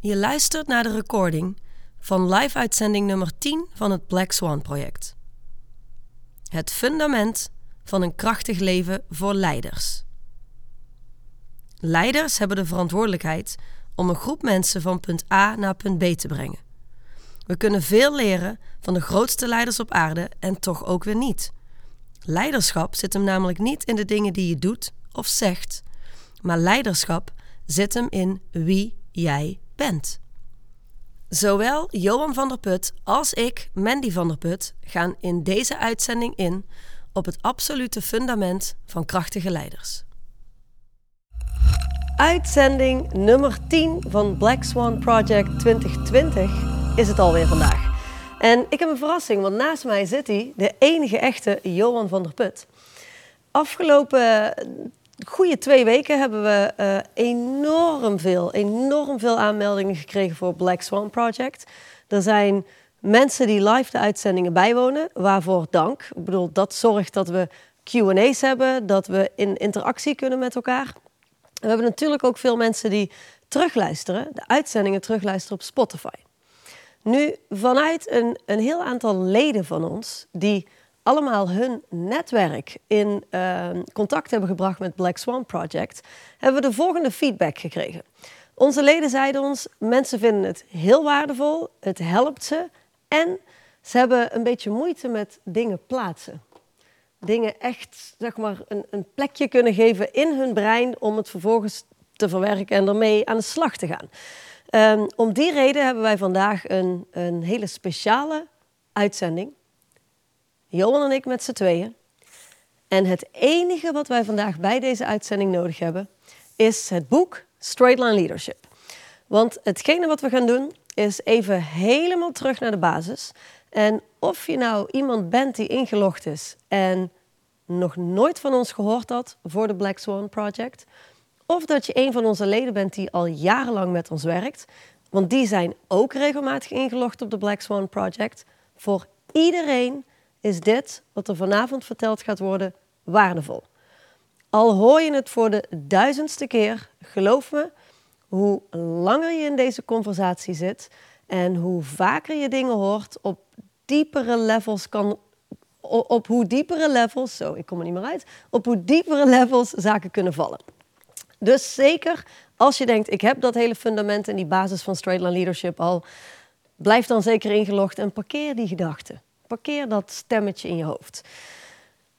Je luistert naar de recording van live-uitzending nummer 10 van het Black Swan project. Het fundament van een krachtig leven voor leiders. Leiders hebben de verantwoordelijkheid om een groep mensen van punt A naar punt B te brengen. We kunnen veel leren van de grootste leiders op aarde en toch ook weer niet. Leiderschap zit hem namelijk niet in de dingen die je doet of zegt, maar leiderschap zit hem in wie jij bent. Zowel Johan van der Put als ik, Mandy van der Put, gaan in deze uitzending in op het absolute fundament van krachtige leiders. Uitzending nummer 10 van Black Swan Project 2020 is het alweer vandaag. En ik heb een verrassing, want naast mij zit hij, de enige echte Johan van der Put. Afgelopen goede twee weken hebben we uh, enorm veel, enorm veel aanmeldingen gekregen voor Black Swan Project. Er zijn mensen die live de uitzendingen bijwonen, waarvoor dank. Ik bedoel, dat zorgt dat we Q&A's hebben, dat we in interactie kunnen met elkaar. We hebben natuurlijk ook veel mensen die terugluisteren, de uitzendingen terugluisteren op Spotify. Nu, vanuit een, een heel aantal leden van ons die allemaal hun netwerk in uh, contact hebben gebracht met Black Swan Project, hebben we de volgende feedback gekregen. Onze leden zeiden ons: mensen vinden het heel waardevol, het helpt ze en ze hebben een beetje moeite met dingen plaatsen. Dingen echt, zeg maar, een, een plekje kunnen geven in hun brein om het vervolgens te verwerken en ermee aan de slag te gaan. Um, om die reden hebben wij vandaag een, een hele speciale uitzending. Johan en ik met z'n tweeën. En het enige wat wij vandaag bij deze uitzending nodig hebben, is het boek Straight Line Leadership. Want hetgene wat we gaan doen, is even helemaal terug naar de basis. En of je nou iemand bent die ingelogd is en nog nooit van ons gehoord had voor de Black Swan Project, of dat je een van onze leden bent die al jarenlang met ons werkt, want die zijn ook regelmatig ingelogd op de Black Swan Project. Voor iedereen is dit wat er vanavond verteld gaat worden waardevol. Al hoor je het voor de duizendste keer, geloof me, hoe langer je in deze conversatie zit en hoe vaker je dingen hoort op diepere levels kan op hoe diepere levels, zo ik kom er niet meer uit, op hoe diepere levels zaken kunnen vallen. Dus zeker als je denkt, ik heb dat hele fundament en die basis van straight line leadership al, blijf dan zeker ingelogd en parkeer die gedachten. Parkeer dat stemmetje in je hoofd.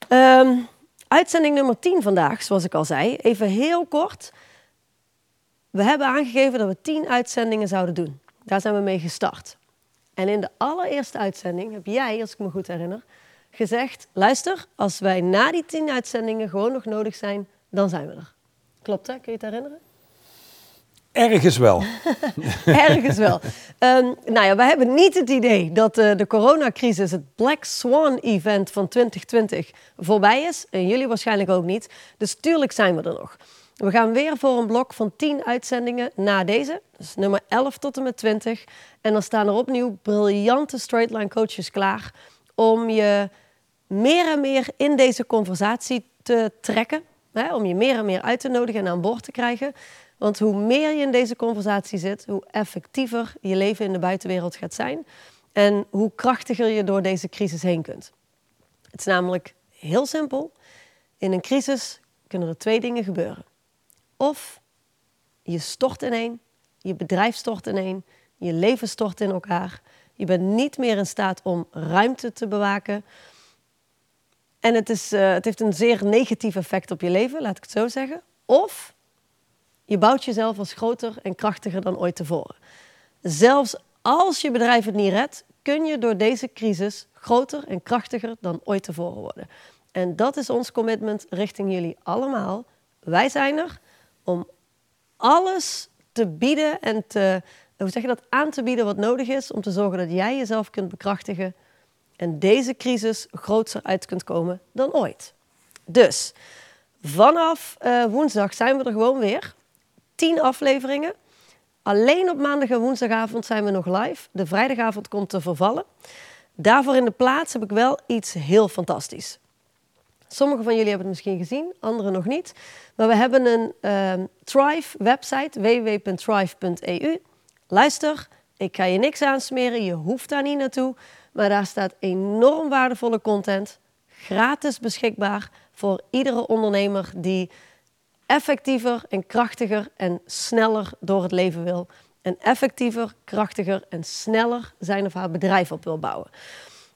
Um, uitzending nummer 10 vandaag, zoals ik al zei. Even heel kort. We hebben aangegeven dat we 10 uitzendingen zouden doen. Daar zijn we mee gestart. En in de allereerste uitzending heb jij, als ik me goed herinner, gezegd: luister, als wij na die 10 uitzendingen gewoon nog nodig zijn, dan zijn we er. Klopt hè? Kun je het herinneren? Ergens wel. Ergens wel. Um, nou ja, we hebben niet het idee dat uh, de coronacrisis, het Black Swan Event van 2020, voorbij is. En jullie waarschijnlijk ook niet. Dus tuurlijk zijn we er nog. We gaan weer voor een blok van 10 uitzendingen na deze. Dus nummer 11 tot en met 20. En dan staan er opnieuw briljante straight line coaches klaar om je meer en meer in deze conversatie te trekken. Hè, om je meer en meer uit te nodigen en aan boord te krijgen. Want hoe meer je in deze conversatie zit, hoe effectiever je leven in de buitenwereld gaat zijn. En hoe krachtiger je door deze crisis heen kunt. Het is namelijk heel simpel. In een crisis kunnen er twee dingen gebeuren. Of je stort ineen, je bedrijf stort ineen, je leven stort in elkaar. Je bent niet meer in staat om ruimte te bewaken. En het, is, uh, het heeft een zeer negatief effect op je leven, laat ik het zo zeggen. Of je bouwt jezelf als groter en krachtiger dan ooit tevoren. Zelfs als je bedrijf het niet redt, kun je door deze crisis groter en krachtiger dan ooit tevoren worden. En dat is ons commitment richting jullie allemaal. Wij zijn er om alles te bieden en te, hoe zeg je dat, aan te bieden wat nodig is om te zorgen dat jij jezelf kunt bekrachtigen en deze crisis groter uit kunt komen dan ooit. Dus vanaf uh, woensdag zijn we er gewoon weer tien afleveringen. Alleen op maandag en woensdagavond zijn we nog live. De vrijdagavond komt te vervallen. Daarvoor in de plaats heb ik wel iets heel fantastisch. Sommigen van jullie hebben het misschien gezien, anderen nog niet. Maar we hebben een uh, Thrive website, www.thrive.eu. luister, ik ga je niks aansmeren, je hoeft daar niet naartoe. Maar daar staat enorm waardevolle content, gratis beschikbaar voor iedere ondernemer die effectiever en krachtiger en sneller door het leven wil. En effectiever, krachtiger en sneller zijn of haar bedrijf op wil bouwen.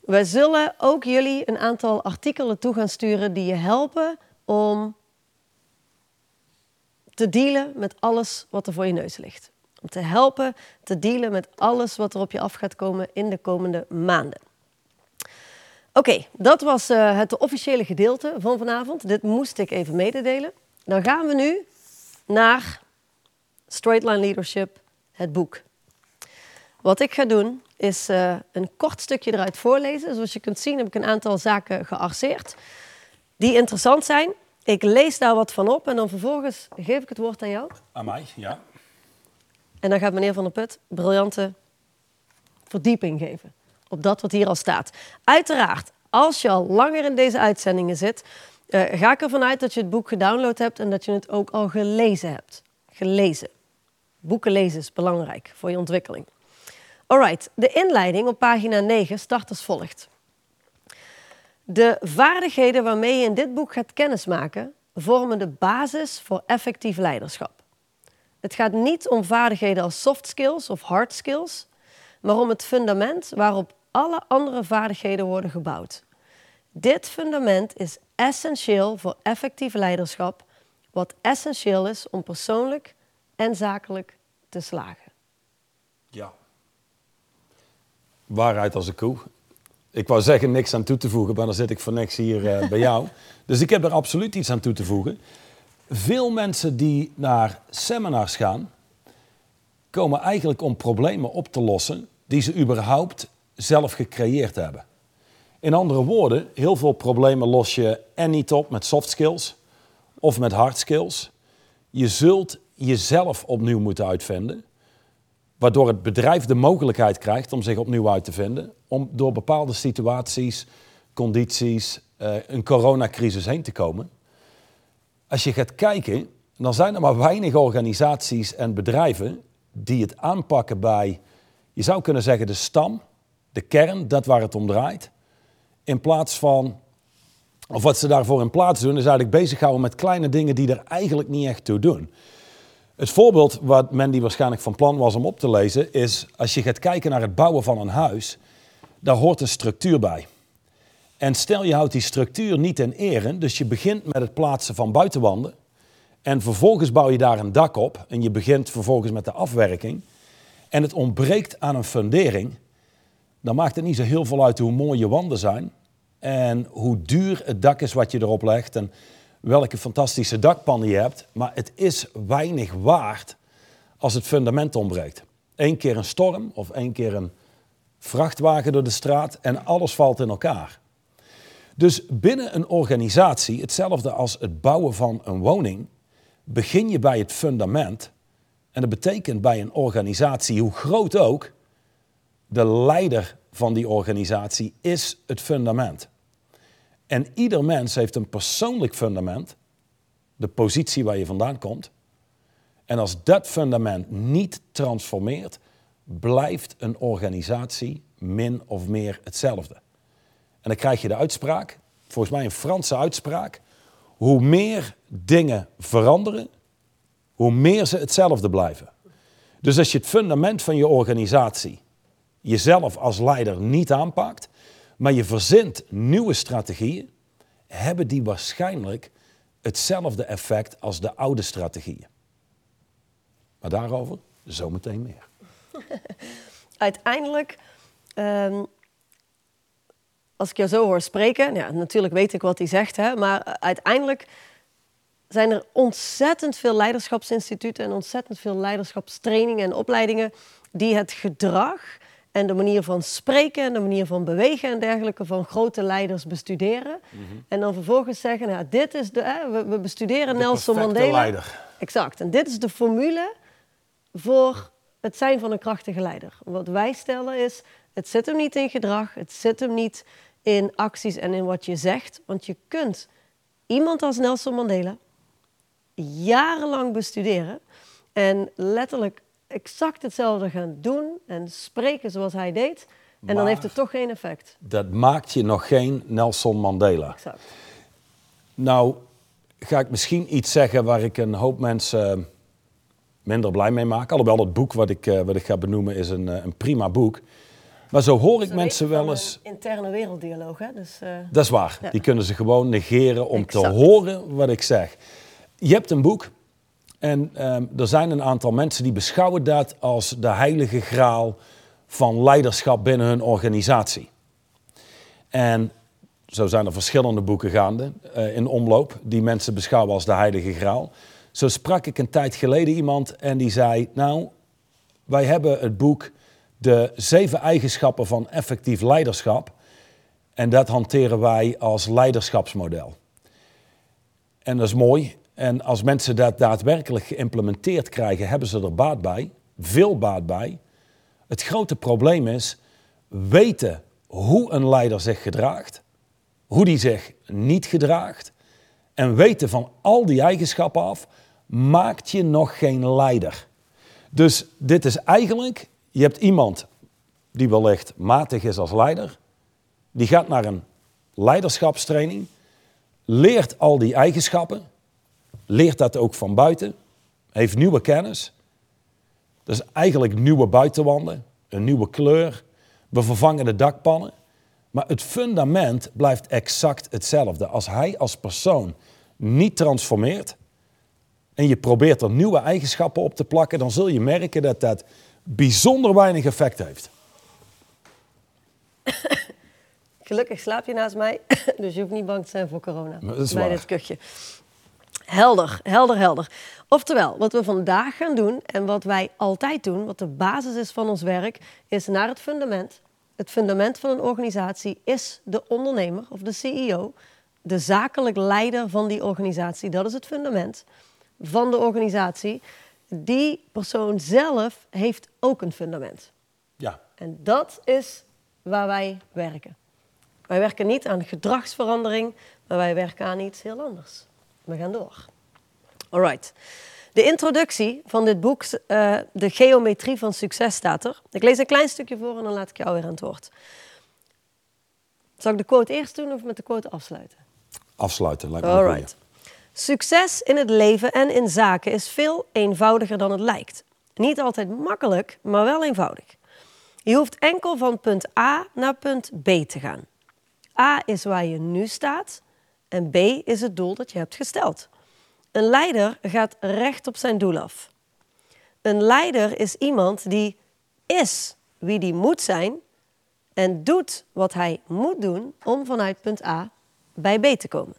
Wij zullen ook jullie een aantal artikelen toe gaan sturen die je helpen om te dealen met alles wat er voor je neus ligt. Om te helpen te dealen met alles wat er op je af gaat komen in de komende maanden. Oké, dat was uh, het officiële gedeelte van vanavond. Dit moest ik even mededelen. Dan gaan we nu naar Straight Line Leadership, het boek. Wat ik ga doen is uh, een kort stukje eruit voorlezen. Zoals je kunt zien heb ik een aantal zaken gearseerd die interessant zijn. Ik lees daar wat van op en dan vervolgens geef ik het woord aan jou. Aan mij, ja. En dan gaat meneer Van der Put briljante verdieping geven op dat wat hier al staat. Uiteraard, als je al langer in deze uitzendingen zit, uh, ga ik ervan uit dat je het boek gedownload hebt en dat je het ook al gelezen hebt. Gelezen. Boeken lezen is belangrijk voor je ontwikkeling. Alright, de inleiding op pagina 9 start als volgt. De vaardigheden waarmee je in dit boek gaat kennismaken vormen de basis voor effectief leiderschap. Het gaat niet om vaardigheden als soft skills of hard skills, maar om het fundament waarop alle andere vaardigheden worden gebouwd. Dit fundament is essentieel voor effectief leiderschap, wat essentieel is om persoonlijk en zakelijk te slagen. Ja. Waarheid als een koe. Ik wou zeggen niks aan toe te voegen, maar dan zit ik voor niks hier uh, bij jou. Dus ik heb er absoluut iets aan toe te voegen. Veel mensen die naar seminars gaan, komen eigenlijk om problemen op te lossen die ze überhaupt zelf gecreëerd hebben. In andere woorden, heel veel problemen los je en niet op met soft skills of met hard skills. Je zult jezelf opnieuw moeten uitvinden, waardoor het bedrijf de mogelijkheid krijgt om zich opnieuw uit te vinden, om door bepaalde situaties, condities, uh, een coronacrisis heen te komen. Als je gaat kijken, dan zijn er maar weinig organisaties en bedrijven die het aanpakken bij, je zou kunnen zeggen, de stam, de kern, dat waar het om draait. In plaats van, of wat ze daarvoor in plaats doen, is eigenlijk bezighouden met kleine dingen die er eigenlijk niet echt toe doen. Het voorbeeld wat Mandy waarschijnlijk van plan was om op te lezen, is als je gaat kijken naar het bouwen van een huis, daar hoort een structuur bij. En stel je houdt die structuur niet in ere, dus je begint met het plaatsen van buitenwanden en vervolgens bouw je daar een dak op en je begint vervolgens met de afwerking en het ontbreekt aan een fundering, dan maakt het niet zo heel veel uit hoe mooi je wanden zijn en hoe duur het dak is wat je erop legt en welke fantastische dakpannen je hebt, maar het is weinig waard als het fundament ontbreekt. Eén keer een storm of één keer een vrachtwagen door de straat en alles valt in elkaar. Dus binnen een organisatie, hetzelfde als het bouwen van een woning, begin je bij het fundament. En dat betekent bij een organisatie, hoe groot ook, de leider van die organisatie is het fundament. En ieder mens heeft een persoonlijk fundament, de positie waar je vandaan komt. En als dat fundament niet transformeert, blijft een organisatie min of meer hetzelfde. En dan krijg je de uitspraak, volgens mij een Franse uitspraak. Hoe meer dingen veranderen, hoe meer ze hetzelfde blijven. Dus als je het fundament van je organisatie jezelf als leider niet aanpakt, maar je verzint nieuwe strategieën, hebben die waarschijnlijk hetzelfde effect als de oude strategieën. Maar daarover zometeen meer. Uiteindelijk um, als ik jou zo hoor spreken, ja, natuurlijk weet ik wat hij zegt, hè, maar uiteindelijk zijn er ontzettend veel leiderschapsinstituten en ontzettend veel leiderschapstrainingen en opleidingen die het gedrag en de manier van spreken en de manier van bewegen en dergelijke van grote leiders bestuderen. Mhm. En dan vervolgens zeggen, nou, dit is de, hè, we, bestuderen Nelson Mandela. Leider. Exact. En dit is de formule voor het zijn van een krachtige leider. Wat wij stellen is, het zit hem niet in gedrag, het zit hem niet in acties en in wat je zegt. Want je kunt iemand als Nelson Mandela jarenlang bestuderen en letterlijk exact hetzelfde gaan doen en spreken zoals hij deed. En dan heeft het toch geen effect. Dat maakt je nog geen Nelson Mandela. Exact. Nou, ga ik misschien iets zeggen waar ik een hoop mensen eh, minder blij mee maak. Alhoewel het boek wat ik, eh, wat ik ga benoemen is een, eh, een prima boek. Maar zo hoor ik mensen wel eens... een interne werelddialoog, hè? Dus, Dat is waar. Ja. Die kunnen ze gewoon negeren om te horen wat ik zeg. Je hebt een boek en ehm, er zijn een aantal mensen die beschouwen dat als de heilige graal van leiderschap binnen hun organisatie. En zo zijn er verschillende boeken gaande eh, in omloop die mensen beschouwen als de heilige graal. Zo sprak ik een tijd geleden iemand en die zei, nou, wij hebben het boek De Zeven Eigenschappen van Effectief Leiderschap. En dat hanteren wij als leiderschapsmodel. En dat is mooi. En als mensen dat daadwerkelijk geïmplementeerd krijgen, hebben ze er baat bij. Veel baat bij. Het grote probleem is weten hoe een leider zich gedraagt. Hoe die zich niet gedraagt. En weten van al die eigenschappen af, maakt je nog geen leider. Dus dit is eigenlijk, je hebt iemand die wellicht matig is als leider. Die gaat naar een leiderschapstraining, leert al die eigenschappen, leert dat ook van buiten, heeft nieuwe kennis. Dus eigenlijk nieuwe buitenwanden, een nieuwe kleur, we vervangen de dakpannen. Maar het fundament blijft exact hetzelfde. Als hij als persoon niet transformeert en je probeert er nieuwe eigenschappen op te plakken, dan zul je merken dat dat bijzonder weinig effect heeft. Gelukkig slaap je naast mij, dus je hoeft niet bang te zijn voor corona. Dat is bij dit kuchje. Helder, helder, helder. Oftewel, wat we vandaag gaan doen en wat wij altijd doen, wat de basis is van ons werk, is naar het fundament. Het fundament van een organisatie is de ondernemer of de CEO, de zakelijk leider van die organisatie. Dat is het fundament van de organisatie. Die persoon zelf heeft ook een fundament. Ja, En dat is waar wij werken. Wij werken niet aan gedragsverandering, maar wij werken aan iets heel anders. We gaan door. Alright. De introductie van dit boek, eh, De Geometrie van Succes, staat er. Ik lees een klein stukje voor en dan laat ik jou weer aan het woord. Zal ik de quote eerst doen of met de quote afsluiten? afsluiten lijkt me. Alright. Succes in het leven en in zaken is veel eenvoudiger dan het lijkt. Niet altijd makkelijk, maar wel eenvoudig. Je hoeft enkel van punt A naar punt B te gaan. A is waar je nu staat en B is het doel dat je hebt gesteld. Een leider gaat recht op zijn doel af. Een leider is iemand die is wie die moet zijn en doet wat hij moet doen om vanuit punt A bij B te komen.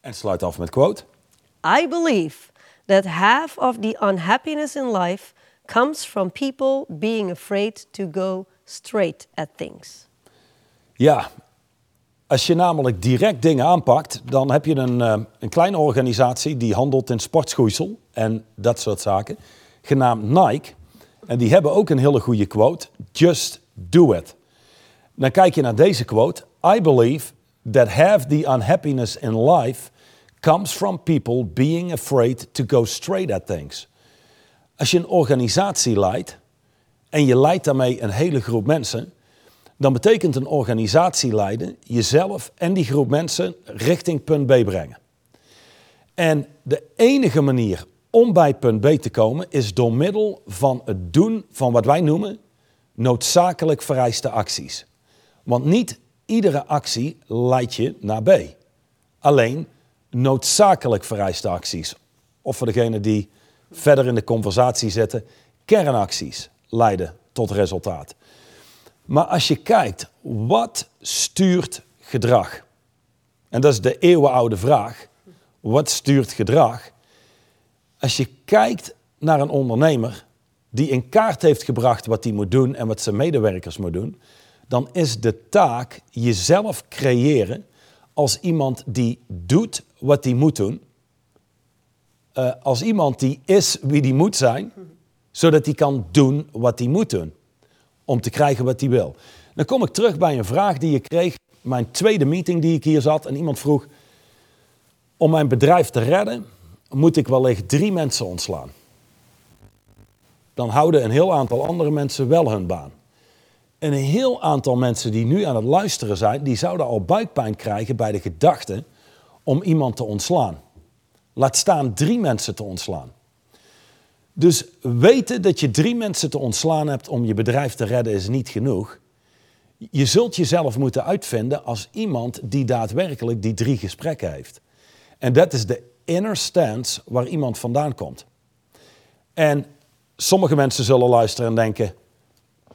En sluit af met quote. I believe that half of the unhappiness in life comes from people being afraid to go straight at things. Ja, als je namelijk direct dingen aanpakt, dan heb je een, eh, een kleine organisatie die handelt in sportschoeisel en dat soort zaken, genaamd Nike. En die hebben ook een hele goede quote, just do it. Dan kijk je naar deze quote, I believe that half the unhappiness in life comes from people being afraid to go straight at things. Als je een organisatie leidt en je leidt daarmee een hele groep mensen, dan betekent een organisatie leiden jezelf en die groep mensen richting punt B brengen. En de enige manier om bij punt B te komen is door middel van het doen van wat wij noemen noodzakelijk vereiste acties. Want niet iedere actie leidt je naar B. Alleen noodzakelijk vereiste acties. Of voor degene die verder in de conversatie zitten, kernacties leiden tot resultaat. Maar als je kijkt, wat stuurt gedrag? En dat is de eeuwenoude vraag. Wat stuurt gedrag? Als je kijkt naar een ondernemer die in kaart heeft gebracht wat hij moet doen en wat zijn medewerkers moet doen, dan is de taak jezelf creëren als iemand die doet wat hij moet doen. Eh, als iemand die is wie die moet zijn, zodat hij kan doen wat hij moet doen om te krijgen wat hij wil. Dan kom ik terug bij een vraag die ik kreeg, mijn tweede meeting die ik hier zat. En iemand vroeg, om mijn bedrijf te redden, moet ik wellicht drie mensen ontslaan. dan houden een heel aantal andere mensen wel hun baan. En een heel aantal mensen die nu aan het luisteren zijn, die zouden al buikpijn krijgen bij de gedachte om iemand te ontslaan. Laat staan drie mensen te ontslaan. Dus weten dat je drie mensen te ontslaan hebt om je bedrijf te redden is niet genoeg. Je zult jezelf moeten uitvinden als iemand die daadwerkelijk die drie gesprekken heeft. En dat is de inner stance waar iemand vandaan komt. En sommige mensen zullen luisteren en denken,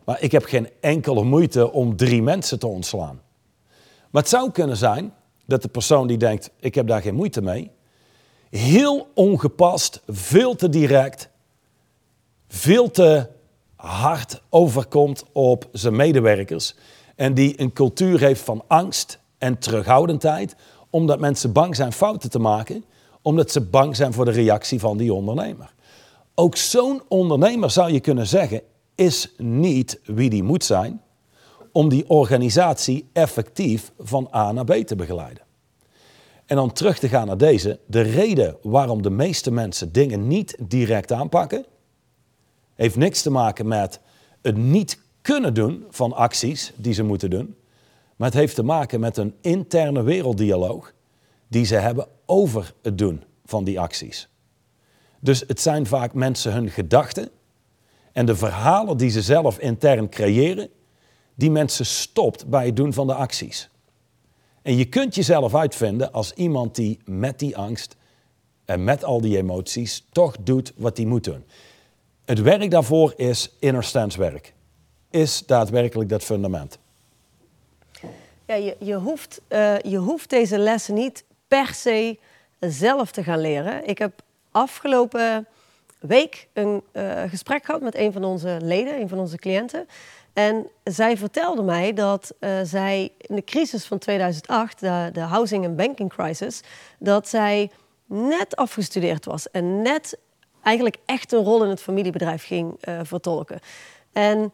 maar ik heb geen enkele moeite om drie mensen te ontslaan. Maar het zou kunnen zijn dat de persoon die denkt, ik heb daar geen moeite mee, heel ongepast, veel te direct, veel te hard overkomt op zijn medewerkers. En die een cultuur heeft van angst en terughoudendheid, omdat mensen bang zijn fouten te maken, omdat ze bang zijn voor de reactie van die ondernemer. Ook zo'n ondernemer zou je kunnen zeggen, is niet wie die moet zijn om die organisatie effectief van A naar B te begeleiden. En dan terug te gaan naar deze. De reden waarom de meeste mensen dingen niet direct aanpakken, heeft niks te maken met het niet kunnen doen van acties die ze moeten doen. Maar het heeft te maken met een interne werelddialoog die ze hebben over het doen van die acties. Dus het zijn vaak mensen hun gedachten en de verhalen die ze zelf intern creëren, die mensen stopt bij het doen van de acties. En je kunt jezelf uitvinden als iemand die met die angst en met al die emoties toch doet wat hij moet doen. Het werk daarvoor is inner stance werk. Is daadwerkelijk dat fundament. Ja, je, je, hoeft, uh, je hoeft deze lessen niet per se zelf te gaan leren. Ik heb afgelopen week een uh, gesprek gehad met een van onze leden, een van onze cliënten. En zij vertelde mij dat uh, zij in de crisis van 2008, de, housing and banking crisis, dat zij net afgestudeerd was en net eigenlijk echt een rol in het familiebedrijf ging uh, vertolken. En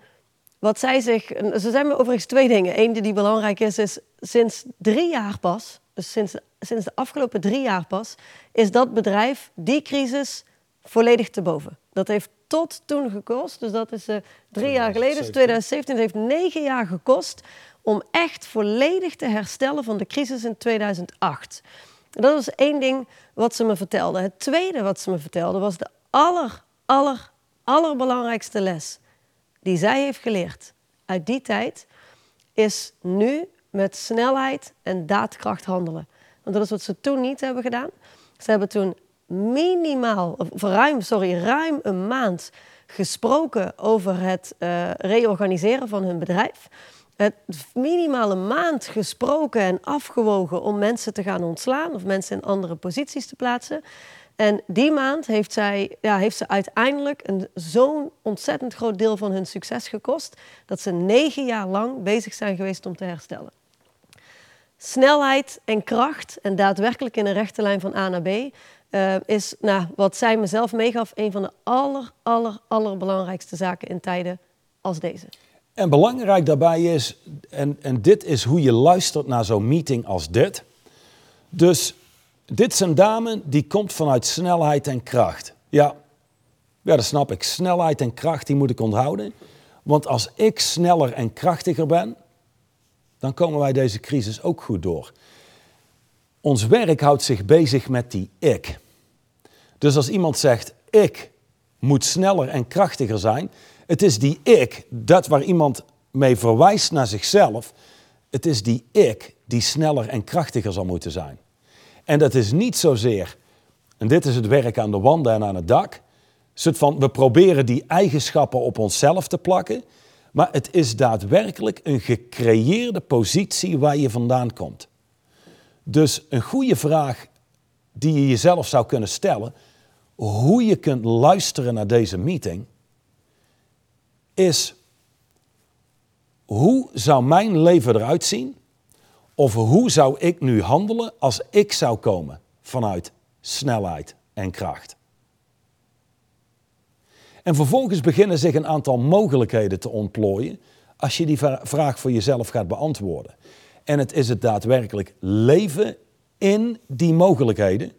wat zij zich, ze zijn me overigens twee dingen. Eén die belangrijk is, is sinds drie jaar pas, dus sinds, sinds de afgelopen drie jaar pas, is dat bedrijf die crisis volledig te boven. Dat heeft tot toen gekost, dus dat is uh, drie jaar geleden, dus 2017, het heeft negen jaar gekost om echt volledig te herstellen van de crisis in 2008. Dat was één ding wat ze me vertelde. Het tweede wat ze me vertelde was de aller, aller, allerbelangrijkste les die zij heeft geleerd uit die tijd, is nu met snelheid en daadkracht handelen. Want dat is wat ze toen niet hebben gedaan. Ze hebben toen minimaal, of ruim, sorry, ruim een maand gesproken over het uh, reorganiseren van hun bedrijf. Het minimale maand gesproken en afgewogen om mensen te gaan ontslaan of mensen in andere posities te plaatsen. En die maand heeft, zij, ja, heeft ze uiteindelijk zo'n ontzettend groot deel van hun succes gekost, dat ze negen jaar lang bezig zijn geweest om te herstellen. Snelheid en kracht en daadwerkelijk in een rechte lijn van A naar B uh, is, nou, wat zij mezelf meegaf, een van de aller, aller, allerbelangrijkste zaken in tijden als deze. En belangrijk daarbij is, en, en dit is hoe je luistert naar zo'n meeting als dit. Dus dit is een dame die komt vanuit snelheid en kracht. Ja, ja, dat snap ik. Snelheid en kracht, die moet ik onthouden. Want als ik sneller en krachtiger ben, dan komen wij deze crisis ook goed door. Ons werk houdt zich bezig met die ik. Dus als iemand zegt, ik moet sneller en krachtiger zijn, het is die ik, dat waar iemand mee verwijst naar zichzelf, het is die ik die sneller en krachtiger zal moeten zijn. En dat is niet zozeer, en dit is het werk aan de wanden en aan het dak, soort van we proberen die eigenschappen op onszelf te plakken, maar het is daadwerkelijk een gecreëerde positie waar je vandaan komt. Dus een goede vraag die je jezelf zou kunnen stellen, hoe je kunt luisteren naar deze meeting, is hoe zou mijn leven eruit zien of hoe zou ik nu handelen als ik zou komen vanuit snelheid en kracht? En vervolgens beginnen zich een aantal mogelijkheden te ontplooien als je die vraag voor jezelf gaat beantwoorden. En het is het daadwerkelijk leven in die mogelijkheden,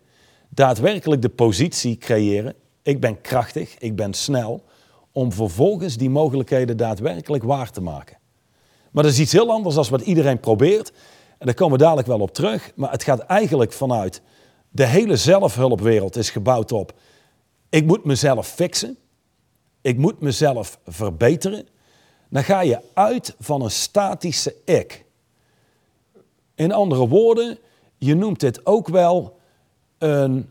daadwerkelijk de positie creëren. Ik ben krachtig, ik ben snel om vervolgens die mogelijkheden daadwerkelijk waar te maken. Maar dat is iets heel anders dan wat iedereen probeert. En daar komen we dadelijk wel op terug. Maar het gaat eigenlijk vanuit de hele zelfhulpwereld is gebouwd op. Ik moet mezelf fixen. Ik moet mezelf verbeteren. Dan ga je uit van een statische ik. In andere woorden, je noemt dit ook wel een,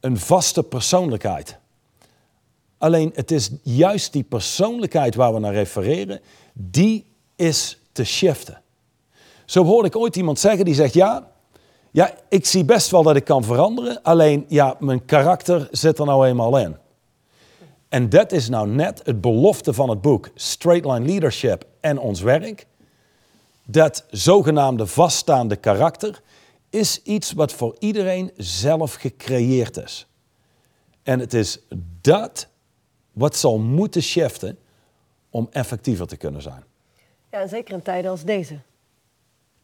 een vaste persoonlijkheid. Alleen het is juist die persoonlijkheid waar we naar refereren, die is te shiften. Zo hoorde ik ooit iemand zeggen die zegt: Ja, ja, ik zie best wel dat ik kan veranderen, alleen ja, mijn karakter zit er nou eenmaal in. En dat is nou net het belofte van het boek Straight Line Leadership en ons werk. Dat zogenaamde vaststaande karakter is iets wat voor iedereen zelf gecreëerd is. En het is dat wat zal moeten shiften om effectiever te kunnen zijn. Ja, zeker in tijden als deze.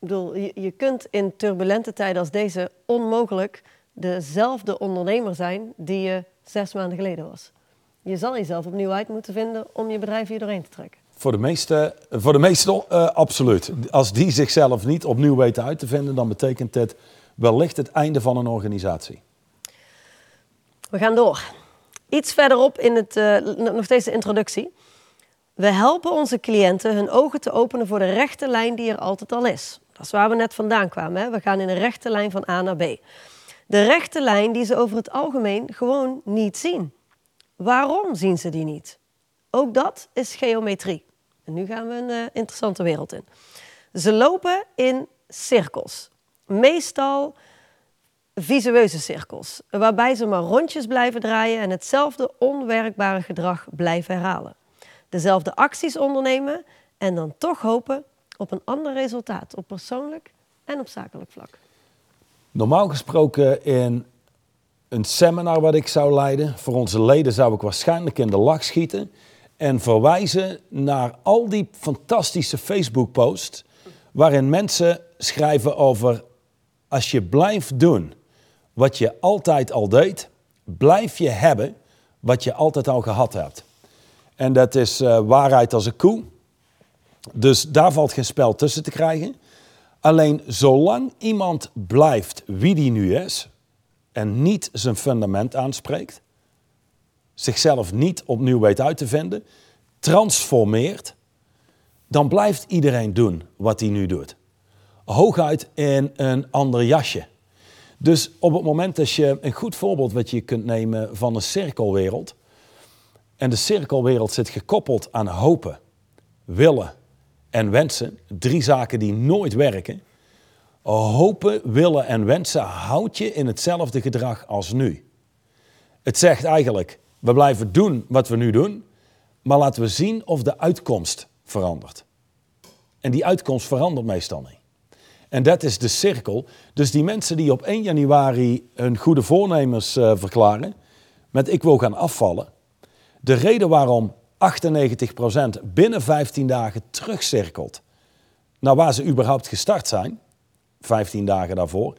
Ik bedoel, je, je kunt in turbulente tijden als deze onmogelijk dezelfde ondernemer zijn die je zes maanden geleden was. Je zal jezelf opnieuw uit moeten vinden om je bedrijf hier doorheen te trekken. Voor de meeste, voor de meeste uh, absoluut. Als die zichzelf niet opnieuw weten uit te vinden, dan betekent dit wellicht het einde van een organisatie. We gaan door. Iets verderop in het, uh, nog deze introductie. We helpen onze cliënten hun ogen te openen voor de rechte lijn die er altijd al is. Dat waar we net vandaan kwamen. Hè? We gaan in een rechte lijn van A naar B. De rechte lijn die ze over het algemeen gewoon niet zien. Waarom zien ze die niet? Ook dat is geometrie. En nu gaan we een uh, interessante wereld in. Ze lopen in cirkels. Meestal visueuze cirkels, waarbij ze maar rondjes blijven draaien en hetzelfde onwerkbare gedrag blijven herhalen. Dezelfde acties ondernemen en dan toch hopen op een ander resultaat, op persoonlijk en op zakelijk vlak. Normaal gesproken in een seminar wat ik zou leiden, voor onze leden zou ik waarschijnlijk in de lach schieten en verwijzen naar al die fantastische Facebook-posts waarin mensen schrijven over als je blijft doen wat je altijd al deed, blijf je hebben wat je altijd al gehad hebt. En dat is uh, waarheid als een koe. Dus daar valt geen spel tussen te krijgen. Alleen zolang iemand blijft wie die nu is en niet zijn fundament aanspreekt, zichzelf niet opnieuw weet uit te vinden, transformeert, dan blijft iedereen doen wat hij nu doet. Hooguit in een ander jasje. Dus op het moment dat je een goed voorbeeld wat je kunt nemen van een cirkelwereld. En de cirkelwereld zit gekoppeld aan hopen, willen en wensen. Drie zaken die nooit werken. Hopen, willen en wensen houdt je in hetzelfde gedrag als nu. Het zegt eigenlijk, we blijven doen wat we nu doen, maar laten we zien of de uitkomst verandert. En die uitkomst verandert meestal niet. En dat is de cirkel. Dus die mensen die op 1 januari hun goede voornemens uh, verklaren, met ik wil gaan afvallen. De reden waarom 98% binnen 15 dagen terugcirkelt naar waar ze überhaupt gestart zijn, 15 dagen daarvoor,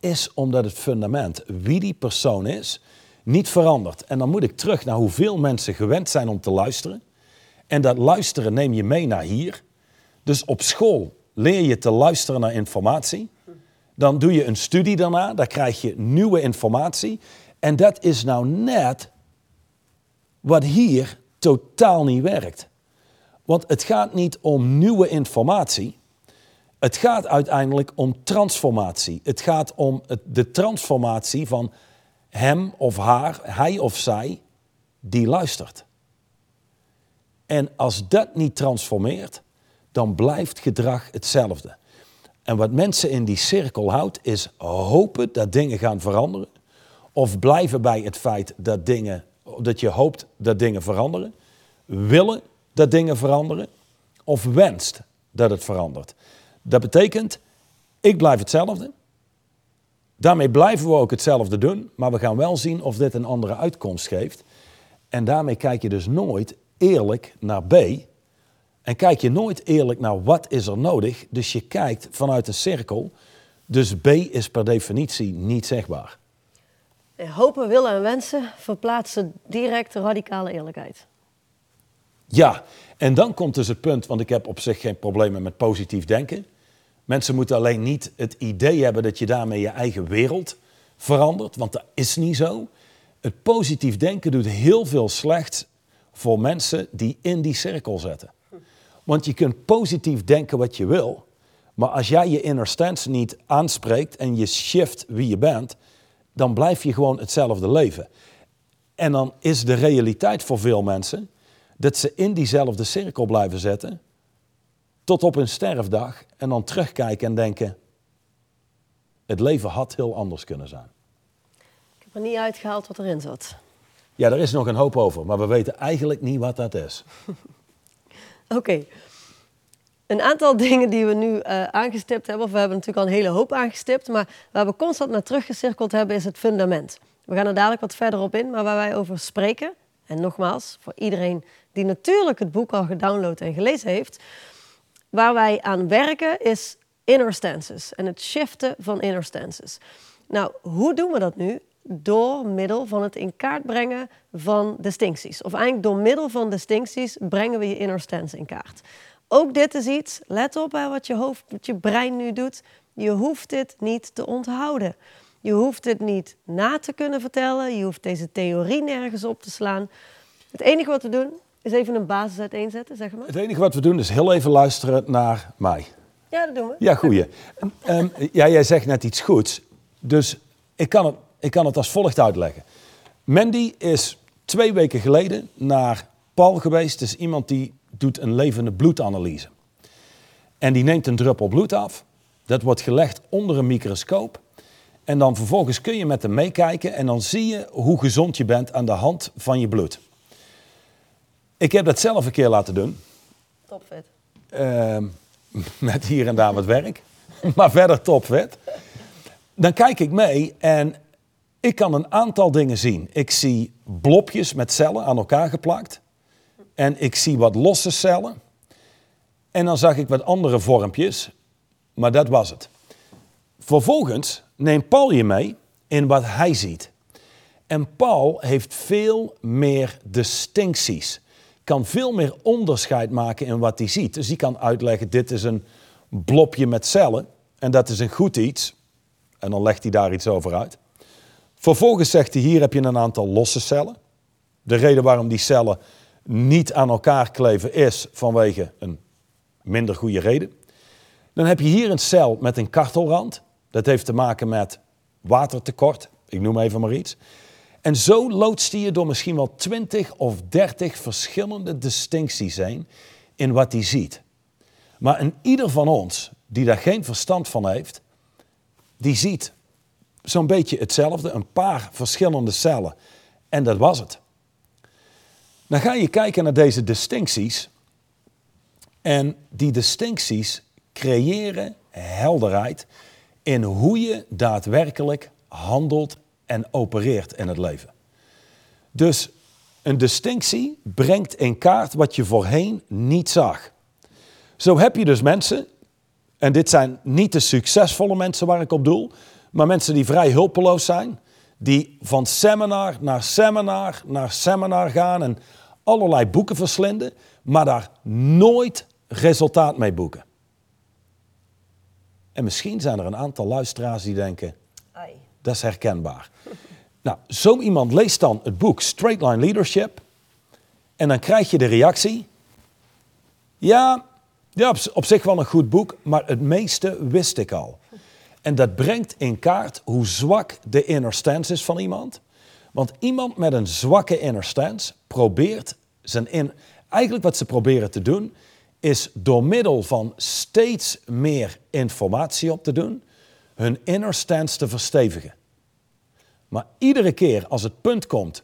is omdat het fundament, wie die persoon is, niet verandert. En dan moet ik terug naar hoeveel mensen gewend zijn om te luisteren. En dat luisteren neem je mee naar hier. Dus op school leer je te luisteren naar informatie. Dan doe je een studie daarna, daar krijg je nieuwe informatie. En dat is nou net wat hier totaal niet werkt. Want het gaat niet om nieuwe informatie. Het gaat uiteindelijk om transformatie. Het gaat om de transformatie van hem of haar, hij of zij, die luistert. En als dat niet transformeert, dan blijft gedrag hetzelfde. En wat mensen in die cirkel houdt, is hopen dat dingen gaan veranderen. Of blijven bij het feit dat, dingen, dat je hoopt dat dingen veranderen. Willen dat dingen veranderen. Of wenst dat het verandert. Dat betekent, ik blijf hetzelfde. Daarmee blijven we ook hetzelfde doen. Maar we gaan wel zien of dit een andere uitkomst geeft. En daarmee kijk je dus nooit eerlijk naar B en kijk je nooit eerlijk naar wat is er nodig. Dus je kijkt vanuit een cirkel. Dus B is per definitie niet zegbaar. Hopen, willen en wensen verplaatsen direct radicale eerlijkheid. Ja, en dan komt dus het punt, want ik heb op zich geen problemen met positief denken. Mensen moeten alleen niet het idee hebben dat je daarmee je eigen wereld verandert, want dat is niet zo. Het positief denken doet heel veel slecht voor mensen die in die cirkel zetten. Want je kunt positief denken wat je wil, maar als jij je inner stance niet aanspreekt en je shift wie je bent, dan blijf je gewoon hetzelfde leven. En dan is de realiteit voor veel mensen dat ze in diezelfde cirkel blijven zetten tot op hun sterfdag en dan terugkijken en denken, het leven had heel anders kunnen zijn. Ik heb er niet uitgehaald wat erin zat. Ja, er is nog een hoop over, maar we weten eigenlijk niet wat dat is. Oké. Een aantal dingen die we nu uh, aangestipt hebben, of we hebben natuurlijk al een hele hoop aangestipt, maar waar we constant naar teruggecirkeld hebben, is het fundament. We gaan er dadelijk wat verder op in, maar waar wij over spreken, en nogmaals, voor iedereen die natuurlijk het boek al gedownload en gelezen heeft, waar wij aan werken is inner stances en het shiften van inner stances. Nou, hoe doen we dat nu? Door middel van het in kaart brengen van distincties. Of eigenlijk door middel van distincties brengen we je inner stance in kaart. Ook dit is iets, let op hè, wat je hoofd, wat je brein nu doet. Je hoeft dit niet te onthouden. Je hoeft dit niet na te kunnen vertellen. Je hoeft deze theorie nergens op te slaan. Het enige wat we doen is even een basis uiteenzetten, zeg maar. Het enige wat we doen is heel even luisteren naar mij. Ja, dat doen we. Ja, goeie. Um, ja, jij zegt net iets goeds. Dus ik kan, het, ik kan het als volgt uitleggen. Mandy is twee weken geleden naar Paul geweest. Het is iemand die doet een levende bloedanalyse. En die neemt een druppel bloed af. Dat wordt gelegd onder een microscoop. En dan vervolgens kun je met hem meekijken en dan zie je hoe gezond je bent aan de hand van je bloed. Ik heb dat zelf een keer laten doen. Topfit. Uh, met hier en daar wat werk. maar verder topfit. Dan kijk ik mee en ik kan een aantal dingen zien. Ik zie blopjes met cellen aan elkaar geplakt. En ik zie wat losse cellen. En dan zag ik wat andere vormpjes. Maar dat was het. Vervolgens neemt Paul je mee in wat hij ziet. En Paul heeft veel meer distincties. Kan veel meer onderscheid maken in wat hij ziet. Dus hij kan uitleggen, dit is een blopje met cellen. En dat is een goed iets. En dan legt hij daar iets over uit. Vervolgens zegt hij, hier heb je een aantal losse cellen. De reden waarom die cellen niet aan elkaar kleven is vanwege een minder goede reden. Dan heb je hier een cel met een kartelrand. Dat heeft te maken met watertekort. Ik noem even maar iets. En zo loodst je door misschien wel 20 of 30 verschillende distincties heen in wat hij ziet. Maar in ieder van ons die daar geen verstand van heeft, die ziet zo'n beetje hetzelfde, een paar verschillende cellen. En dat was het. Dan ga je kijken naar deze distincties. En die distincties creëren helderheid in hoe je daadwerkelijk handelt en opereert in het leven. Dus een distinctie brengt in kaart wat je voorheen niet zag. Zo heb je dus mensen, en dit zijn niet de succesvolle mensen waar ik op doel, maar mensen die vrij hulpeloos zijn, die van seminar naar seminar naar seminar gaan en allerlei boeken verslinden, maar daar nooit resultaat mee boeken. En misschien zijn er een aantal luisteraars die denken, Ai. dat is herkenbaar. nou, zo iemand leest dan het boek Straight Line Leadership en dan krijg je de reactie, ja, ja op, op zich wel een goed boek, maar het meeste wist ik al. En dat brengt in kaart hoe zwak de inner stance is van iemand. Want iemand met een zwakke inner stance probeert zijn. Eigenlijk wat ze proberen te doen, is door middel van steeds meer informatie op te doen, hun inner stance te verstevigen. Maar iedere keer als het punt komt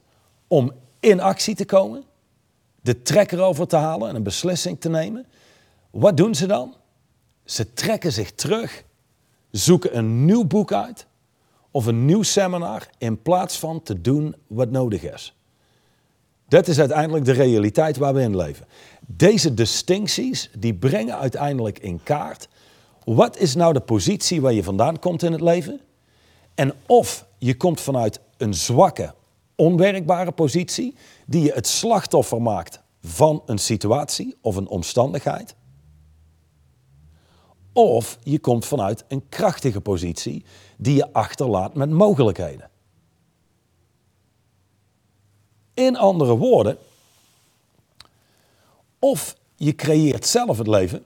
om in actie te komen, de trekker over te halen en een beslissing te nemen, wat doen ze dan? Ze trekken zich terug, zoeken een nieuw boek uit of een nieuw seminar in plaats van te doen wat nodig is. Dat is uiteindelijk de realiteit waar we in leven. Deze distincties die brengen uiteindelijk in kaart wat is nou de positie waar je vandaan komt in het leven en of je komt vanuit een zwakke, onwerkbare positie die je het slachtoffer maakt van een situatie of een omstandigheid. Of je komt vanuit een krachtige positie die je achterlaat met mogelijkheden. In andere woorden, of je creëert zelf het leven,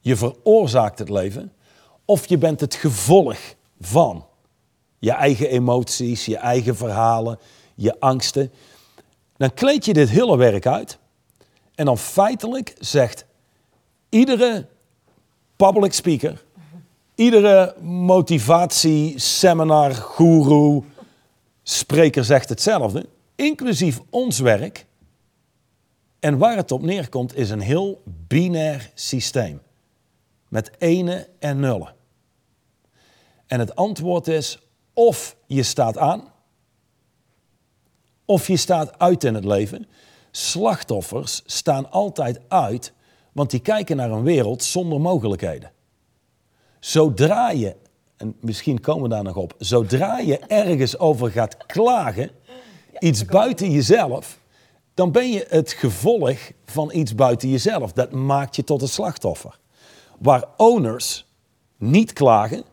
je veroorzaakt het leven, of je bent het gevolg van je eigen emoties, je eigen verhalen, je angsten. Dan kleed je dit hele werk uit en dan feitelijk zegt iedere public speaker, iedere motivatie, seminar, guru, spreker zegt hetzelfde, inclusief ons werk. En waar het op neerkomt is een heel binair systeem. Met ene en nullen. En het antwoord is of je staat aan, of je staat uit in het leven. Slachtoffers staan altijd uit, want die kijken naar een wereld zonder mogelijkheden. Zodra je, en misschien komen we daar nog op, zodra je ergens over gaat klagen, iets buiten jezelf, dan ben je het gevolg van iets buiten jezelf. Dat maakt je tot een slachtoffer. Waar owners niet klagen,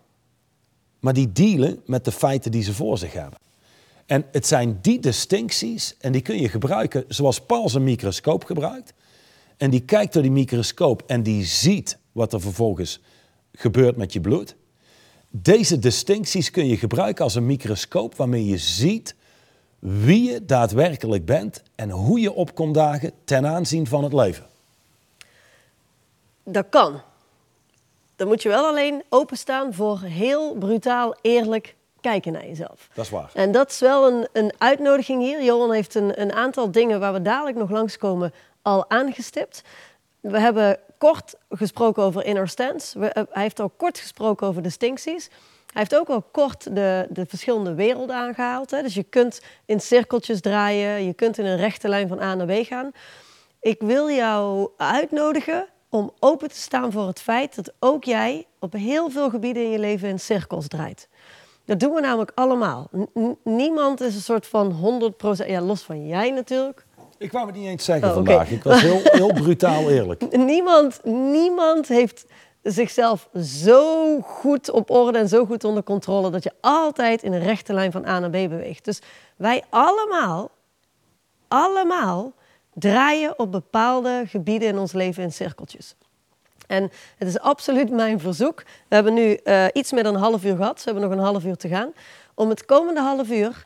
maar die dealen met de feiten die ze voor zich hebben. En het zijn die distincties, en die kun je gebruiken zoals Paul zijn microscoop gebruikt. En die kijkt door die microscoop en die ziet wat er vervolgens gebeurt met je bloed. Deze distincties kun je gebruiken als een microscoop waarmee je ziet wie je daadwerkelijk bent en hoe je op komt dagen ten aanzien van het leven. Dat kan. Dan moet je wel alleen openstaan voor heel brutaal eerlijk kijken naar jezelf. Dat is waar. En dat is wel een, een uitnodiging hier. Johan heeft een, een aantal dingen waar we dadelijk nog langskomen al aangestipt. We hebben kort gesproken over inner stance. We, eh, hij heeft al kort gesproken over distincties. Hij heeft ook al kort de, de verschillende werelden aangehaald. Hè. Dus je kunt in cirkeltjes draaien, je kunt in een rechte lijn van A naar B gaan. Ik wil jou uitnodigen om open te staan voor het feit dat ook jij op heel veel gebieden in je leven in cirkels draait. Dat doen we namelijk allemaal. Niemand is een soort van 100%, ja, los van jij natuurlijk. Ik wou het niet eens zeggen Oh, vandaag. Ik was heel, heel brutaal eerlijk. Niemand, niemand heeft zichzelf zo goed op orde en zo goed onder controle dat je altijd in een rechte lijn van A naar B beweegt. Dus wij allemaal, allemaal draaien op bepaalde gebieden in ons leven in cirkeltjes. En het is absoluut mijn verzoek. We hebben nu eh, iets meer dan een half uur gehad. We hebben nog een half uur te gaan. Om het komende half uur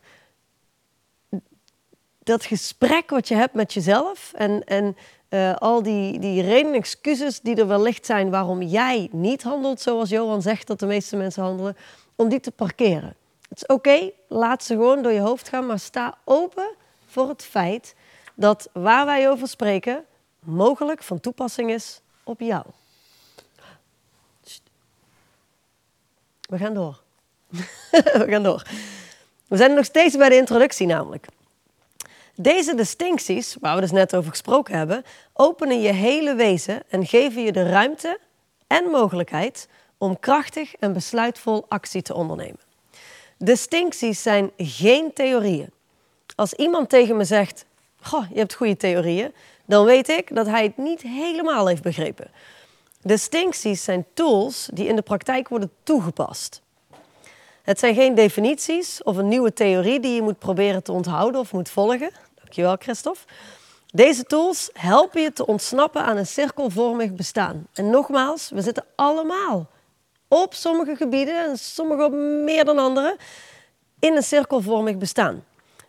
dat gesprek wat je hebt met jezelf en, en eh, al die, die redenen en excuses die er wellicht zijn waarom jij niet handelt zoals Johan zegt dat de meeste mensen handelen, om die te parkeren. Het is oké, laat ze gewoon door je hoofd gaan, maar sta open voor het feit dat waar wij over spreken mogelijk van toepassing is op jou. We gaan door. We gaan door. We zijn nog steeds bij de introductie namelijk. Deze distincties, waar we dus net over gesproken hebben, openen je hele wezen en geven je de ruimte en mogelijkheid om krachtig en besluitvol actie te ondernemen. Distincties zijn geen theorieën. Als iemand tegen me zegt: Goh, je hebt goede theorieën, dan weet ik dat hij het niet helemaal heeft begrepen. Distincties zijn tools die in de praktijk worden toegepast. Het zijn geen definities of een nieuwe theorie die je moet proberen te onthouden of moet volgen. Dankjewel, Christophe. Deze tools helpen je te ontsnappen aan een cirkelvormig bestaan. En nogmaals, we zitten allemaal op sommige gebieden, en sommige op meer dan andere, in een cirkelvormig bestaan.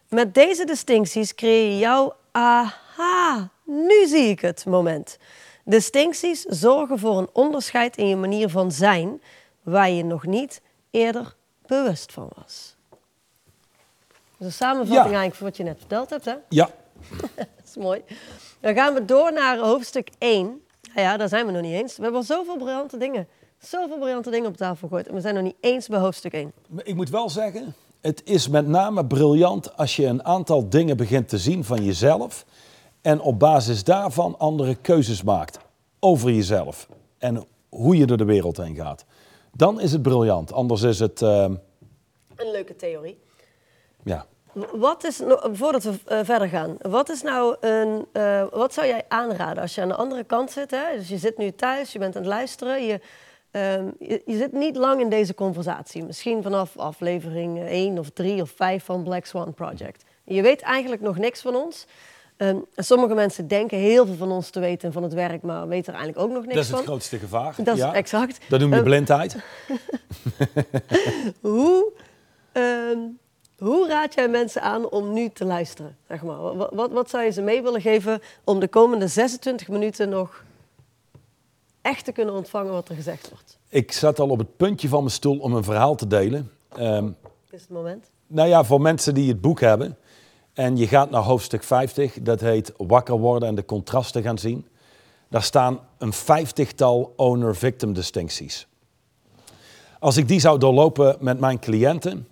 Met deze distincties creëer je jouw aha, nu zie ik het moment. Distincties zorgen voor een onderscheid in je manier van zijn, waar je nog niet eerder bewust van was. Dus een samenvatting eigenlijk van wat je net verteld hebt, hè? Ja, Dat is mooi. Dan gaan we door naar hoofdstuk 1. Nou ja, daar zijn we nog niet eens. We hebben al zoveel briljante dingen. Zoveel briljante dingen op tafel gegooid. En we zijn nog niet eens bij hoofdstuk 1. ik moet wel zeggen, het is met name briljant als je een aantal dingen begint te zien van jezelf en op basis daarvan andere keuzes maakt over jezelf en hoe je door de wereld heen gaat. Dan is het briljant. Anders is het, ehm, Een leuke theorie. Ja. Wat is, voordat we eh, verder gaan, wat is nou een, eh, wat zou jij aanraden als je aan de andere kant zit? Hè? Dus je zit nu thuis, je bent aan het luisteren, je, ehm, je, je zit niet lang in deze conversatie. Misschien vanaf aflevering 1 of 3 of 5 van Black Swan Project. Je weet eigenlijk nog niks van ons. Ehm, sommige mensen denken heel veel van ons te weten van het werk, maar weten er eigenlijk ook nog niks Dat is van. het grootste gevaar. Dat is exact. Dat noem je Ehm, blindheid. Hoe, hoe raad jij mensen aan om nu te luisteren? Zeg maar? wat, wat, wat zou je ze mee willen geven om de komende 26 minuten nog echt te kunnen ontvangen wat er gezegd wordt? Ik zat al op het puntje van mijn stoel om een verhaal te delen. Dit is het moment. nou ja, voor mensen die het boek hebben. En je gaat naar hoofdstuk 50, dat heet Wakker worden en de contrasten gaan zien. Daar staan een vijftigtal owner-victim distincties. Als ik die zou doorlopen met mijn cliënten,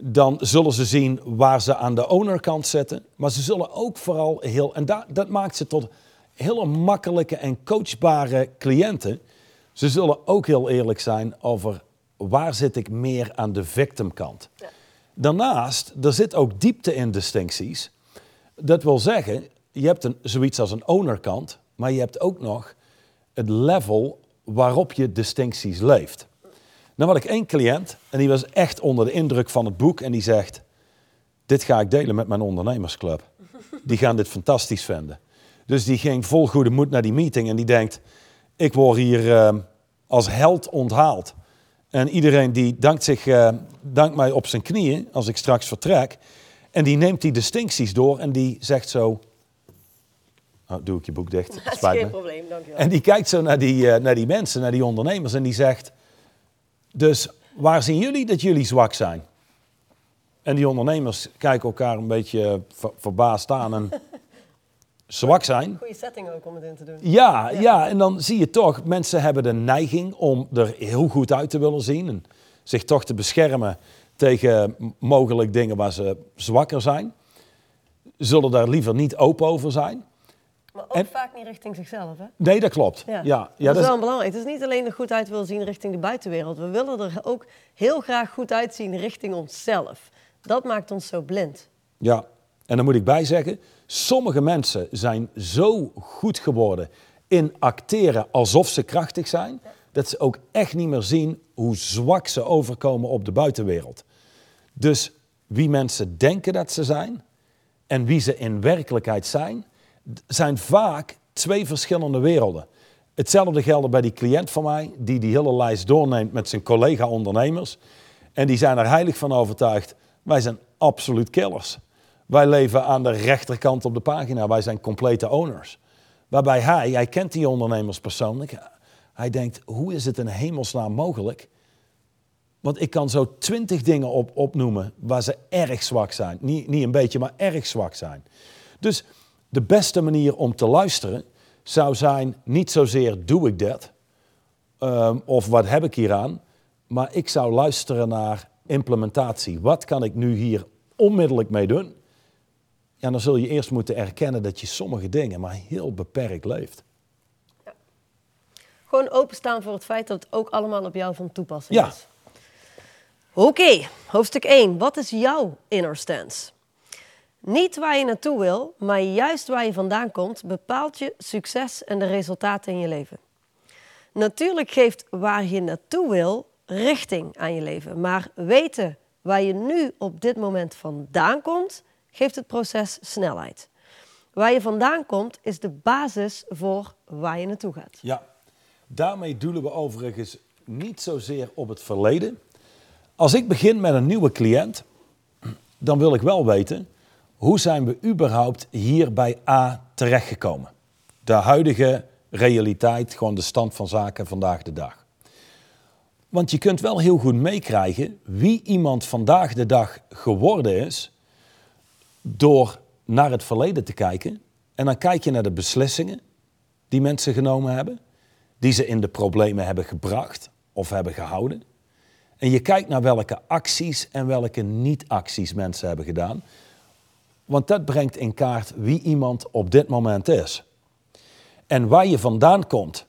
dan zullen ze zien waar ze aan de ownerkant zitten. Maar ze zullen ook vooral heel, en da- dat maakt ze tot hele makkelijke en coachbare cliënten. Ze zullen ook heel eerlijk zijn over waar zit ik meer aan de victimkant. Daarnaast, er zit ook diepte in distincties. Dat wil zeggen, je hebt een, zoiets als een ownerkant, maar je hebt ook nog het level waarop je distincties leeft. Dan had ik één cliënt en die was echt onder de indruk van het boek en die zegt, dit ga ik delen met mijn ondernemersclub. Die gaan dit fantastisch vinden. Dus die ging vol goede moed naar die meeting en die denkt, ik word hier eh, als held onthaald. En iedereen die dankt, zich, eh, dankt mij op zijn knieën als ik straks vertrek. En die neemt die distincties door en die zegt zo... Oh, doe ik je boek dicht, Dat is geen probleem, dankjewel. En die kijkt zo naar die, eh, naar die mensen, naar die ondernemers en die zegt... Dus waar zien jullie dat jullie zwak zijn? En die ondernemers kijken elkaar een beetje ver- verbaasd aan en zwak zijn. Goede setting ook om het in te doen. Ja, ja, en dan zie je toch, mensen hebben de neiging om er heel goed uit te willen zien. En zich toch te beschermen tegen mogelijk dingen waar ze zwakker zijn. Zullen daar liever niet open over zijn. Maar ook En- vaak niet richting zichzelf, hè? Nee, dat klopt. Ja, ja, dat, is dat wel belangrijk. Het is niet alleen er goed uit willen zien richting de buitenwereld. We willen er ook heel graag goed uitzien richting onszelf. Dat maakt ons zo blind. Ja, en dan moet ik bij zeggen, sommige mensen zijn zo goed geworden in acteren alsof ze krachtig zijn, dat ze ook echt niet meer zien hoe zwak ze overkomen op de buitenwereld. Dus wie mensen denken dat ze zijn en wie ze in werkelijkheid zijn, zijn vaak twee verschillende werelden. Hetzelfde geldt bij die cliënt van mij, die die hele lijst doorneemt met zijn collega-ondernemers. En die zijn er heilig van overtuigd, wij zijn absoluut killers. Wij leven aan de rechterkant op de pagina, wij zijn complete owners. Waarbij hij, hij kent die ondernemers persoonlijk, hij denkt, hoe is het in hemelsnaam mogelijk want ik kan zo twintig dingen op, opnoemen waar ze erg zwak zijn. Niet, niet een beetje, maar erg zwak zijn. Dus de beste manier om te luisteren zou zijn niet zozeer doe ik dat ehm, of wat heb ik hieraan, maar ik zou luisteren naar implementatie. Wat kan ik nu hier onmiddellijk mee doen? Ja, dan zul je eerst moeten erkennen dat je sommige dingen maar heel beperkt leeft. Gewoon openstaan voor het feit dat het ook allemaal op jou van toepassing Ja. is. Oké, hoofdstuk 1. Wat is jouw inner stance? Niet waar je naartoe wil, maar juist waar je vandaan komt, bepaalt je succes en de resultaten in je leven. Natuurlijk geeft waar je naartoe wil richting aan je leven, maar weten waar je nu op dit moment vandaan komt, geeft het proces snelheid. Waar je vandaan komt is de basis voor waar je naartoe gaat. Ja, daarmee doelen we overigens niet zozeer op het verleden. Als ik begin met een nieuwe cliënt, dan wil ik wel weten hoe zijn we überhaupt hier bij A terechtgekomen. De huidige realiteit, gewoon de stand van zaken vandaag de dag. Want je kunt wel heel goed meekrijgen wie iemand vandaag de dag geworden is door naar het verleden te kijken. En dan kijk je naar de beslissingen die mensen genomen hebben, die ze in de problemen hebben gebracht of hebben gehouden. En je kijkt naar welke acties en welke niet-acties mensen hebben gedaan. Want dat brengt in kaart wie iemand op dit moment is. En waar je vandaan komt,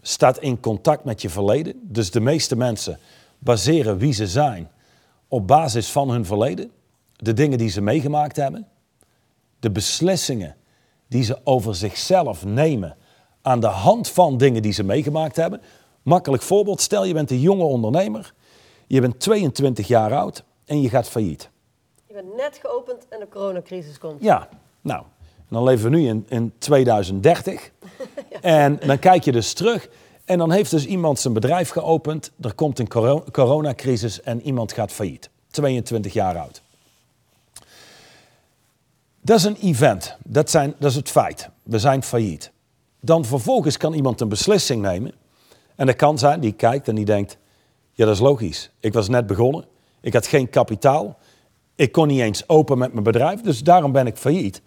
staat in contact met je verleden. Dus de meeste mensen baseren wie ze zijn op basis van hun verleden. de dingen die ze meegemaakt hebben, de beslissingen die ze over zichzelf nemen aan de hand van dingen die ze meegemaakt hebben. Makkelijk voorbeeld, stel je bent een jonge ondernemer, je bent 22 jaar oud en je gaat failliet. Net geopend en de coronacrisis komt. Ja, nou, dan leven we nu in, in 2030 en dan kijk je dus terug en dan heeft dus iemand zijn bedrijf geopend, er komt een coro- coronacrisis en iemand gaat failliet. 22 jaar oud. Dat is een event, dat, zijn, dat is het feit. We zijn failliet. Dan vervolgens kan iemand een beslissing nemen. En dat kan zijn, die kijkt en die denkt, ja dat is logisch. Ik was net begonnen, ik had geen kapitaal, ik kon niet eens open met mijn bedrijf, dus daarom ben ik failliet.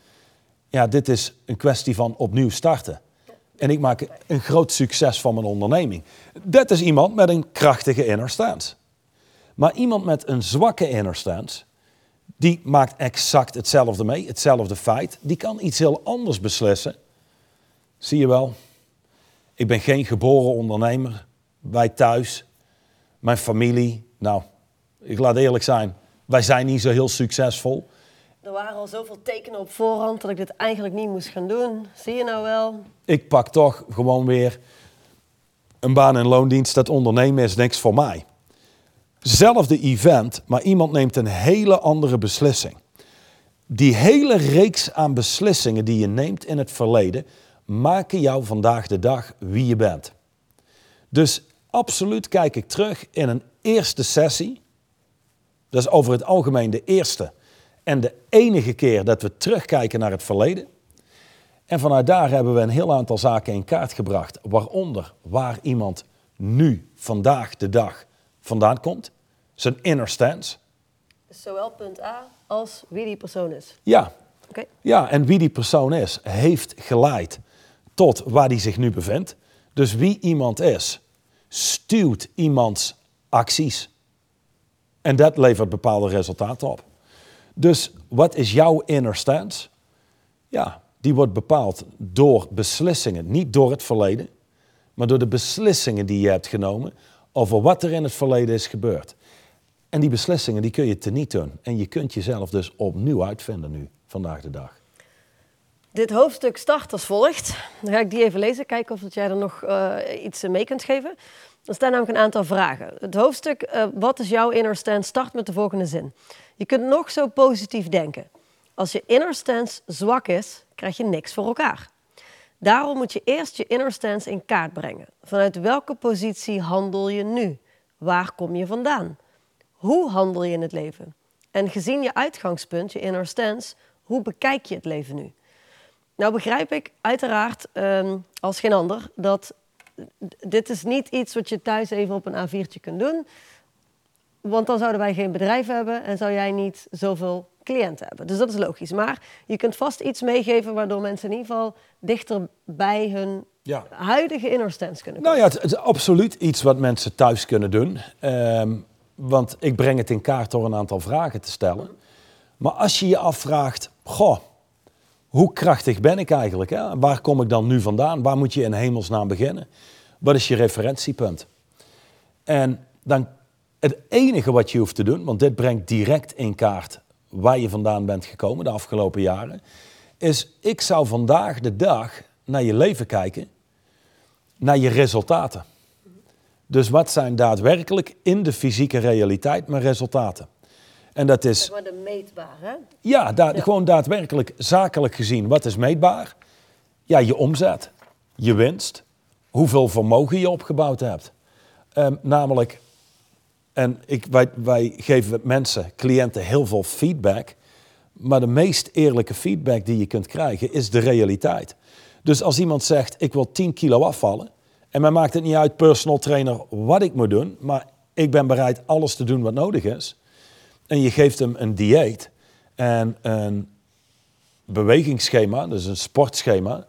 Ja, dit is een kwestie van opnieuw starten. En ik maak een groot succes van mijn onderneming. Dat is iemand met een krachtige inner stance. Maar iemand met een zwakke inner stance, die maakt exact hetzelfde mee, hetzelfde feit. Die kan iets heel anders beslissen. Zie je wel, ik ben geen geboren ondernemer. Wij thuis, mijn familie, nou, ik laat eerlijk zijn, wij zijn niet zo heel succesvol. Er waren al zoveel tekenen op voorhand dat ik dit eigenlijk niet moest gaan doen. Zie je nou wel? Ik pak toch gewoon weer een baan en loondienst. Dat ondernemen is niks voor mij. Zelfde event, maar iemand neemt een hele andere beslissing. Die hele reeks aan beslissingen die je neemt in het verleden, maken jou vandaag de dag wie je bent. Dus absoluut kijk ik terug in een eerste sessie. Dat is over het algemeen de eerste en de enige keer dat we terugkijken naar het verleden. En vanuit daar hebben we een heel aantal zaken in kaart gebracht, waaronder waar iemand nu, vandaag de dag, vandaan komt. Zijn inner stance. Zowel punt A als wie die persoon is. Ja, Oké. ja, en wie die persoon is, heeft geleid tot waar hij zich nu bevindt. Dus wie iemand is, stuwt iemands acties. En dat levert bepaalde resultaten op. Dus wat is jouw inner stance? Ja, die wordt bepaald door beslissingen, niet door het verleden, maar door de beslissingen die je hebt genomen over wat er in het verleden is gebeurd. En die beslissingen die kun je teniet doen. En je kunt jezelf dus opnieuw uitvinden nu, vandaag de dag. Dit hoofdstuk start als volgt. Dan ga ik die even lezen, kijken of jij er nog eh, iets mee kunt geven. Er staan namelijk een aantal vragen. Het hoofdstuk eh, Wat is jouw inner stance start met de volgende zin. Je kunt nog zo positief denken. Als je inner stance zwak is, krijg je niks voor elkaar. Daarom moet je eerst je inner stance in kaart brengen. Vanuit welke positie handel je nu? Waar kom je vandaan? Hoe handel je in het leven? En gezien je uitgangspunt, je inner stance, hoe bekijk je het leven nu? Nou begrijp ik uiteraard ehm, als geen ander dat dit is niet iets wat je thuis even op een A4'tje kunt doen. Want dan zouden wij geen bedrijf hebben en zou jij niet zoveel cliënten hebben. Dus dat is logisch. Maar je kunt vast iets meegeven waardoor mensen in ieder geval dichter bij hun Ja. huidige inner stance kunnen komen. Nou ja, het, het is absoluut iets wat mensen thuis kunnen doen. Ehm, want ik breng het in kaart door een aantal vragen te stellen. Maar als je je afvraagt, goh, hoe krachtig ben ik eigenlijk? Hè? Waar kom ik dan nu vandaan? Waar moet je in hemelsnaam beginnen? Wat is je referentiepunt? En dan het enige wat je hoeft te doen, want dit brengt direct in kaart waar je vandaan bent gekomen de afgelopen jaren, is ik zou vandaag de dag naar je leven kijken, naar je resultaten. Dus wat zijn daadwerkelijk in de fysieke realiteit mijn resultaten? En dat is meetbaar, hè? ja, da- gewoon daadwerkelijk zakelijk gezien. Wat is meetbaar? Ja, je omzet, je winst, hoeveel vermogen je opgebouwd hebt. Ehm, namelijk, en ik, wij, wij geven mensen, cliënten heel veel feedback. Maar de meest eerlijke feedback die je kunt krijgen is de realiteit. Dus als iemand zegt, ik wil 10 kilo afvallen. En mij maakt het niet uit, personal trainer, wat ik moet doen. Maar ik ben bereid alles te doen wat nodig is. En je geeft hem een dieet en een bewegingsschema, dus een sportschema,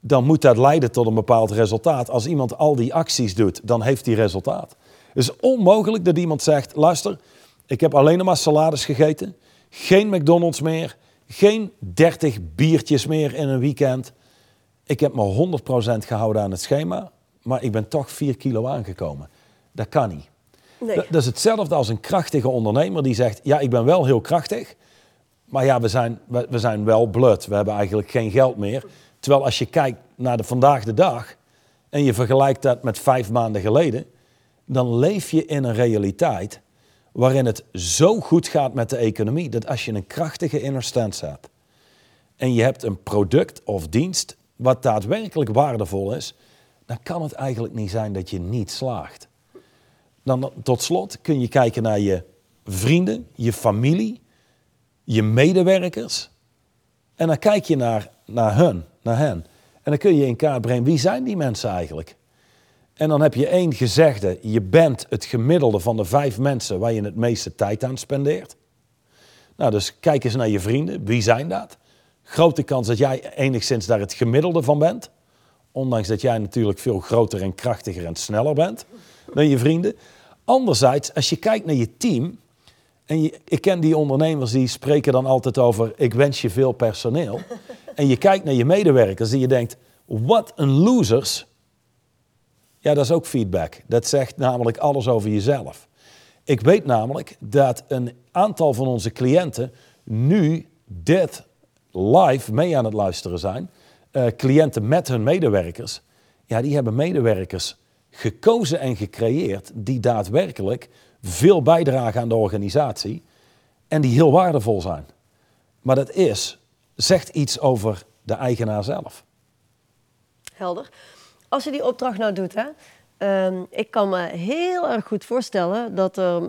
dan moet dat leiden tot een bepaald resultaat. Als iemand al die acties doet, dan heeft hij resultaat. Het is onmogelijk dat iemand zegt, luister, ik heb alleen maar salades gegeten, geen McDonald's meer, geen 30 biertjes meer in een weekend. Ik heb me 100% gehouden aan het schema, maar ik ben toch 4 kilo aangekomen. Dat kan niet. Dat, is hetzelfde als een krachtige ondernemer die zegt: Ja, ik ben wel heel krachtig, maar ja, we zijn, we, we zijn wel blut. We hebben eigenlijk geen geld meer. Terwijl als je kijkt naar de vandaag de dag en je vergelijkt dat met vijf maanden geleden, dan leef je in een realiteit waarin het zo goed gaat met de economie dat als je een krachtige inner stance hebt en je hebt een product of dienst wat daadwerkelijk waardevol is, dan kan het eigenlijk niet zijn dat je niet slaagt. Dan tot slot kun je kijken naar je vrienden, je familie, je medewerkers. En dan kijk je naar, naar hun, naar hen. En dan kun je in kaart brengen, wie zijn die mensen eigenlijk? En dan heb je één gezegde, je bent het gemiddelde van de vijf mensen waar je het meeste tijd aan spendeert. Nou, dus kijk eens naar je vrienden, wie zijn dat? Grote kans dat jij enigszins daar het gemiddelde van bent. Ondanks dat jij natuurlijk veel groter en krachtiger en sneller bent dan je vrienden. Anderzijds, als je kijkt naar je team, en je, ik ken die ondernemers die spreken dan altijd over, ik wens je veel personeel. En je kijkt naar je medewerkers en je denkt, wat een losers. Ja, dat is ook feedback. Dat zegt namelijk alles over jezelf. Ik weet namelijk dat een aantal van onze cliënten nu dit live mee aan het luisteren zijn. Uh, cliënten met hun medewerkers. Ja, die hebben medewerkers gekozen en gecreëerd die daadwerkelijk veel bijdragen aan de organisatie en die heel waardevol zijn. Maar dat is, zegt iets over de eigenaar zelf. Helder. Als je die opdracht nou doet, hè, um, ik kan me heel erg goed voorstellen dat er uh,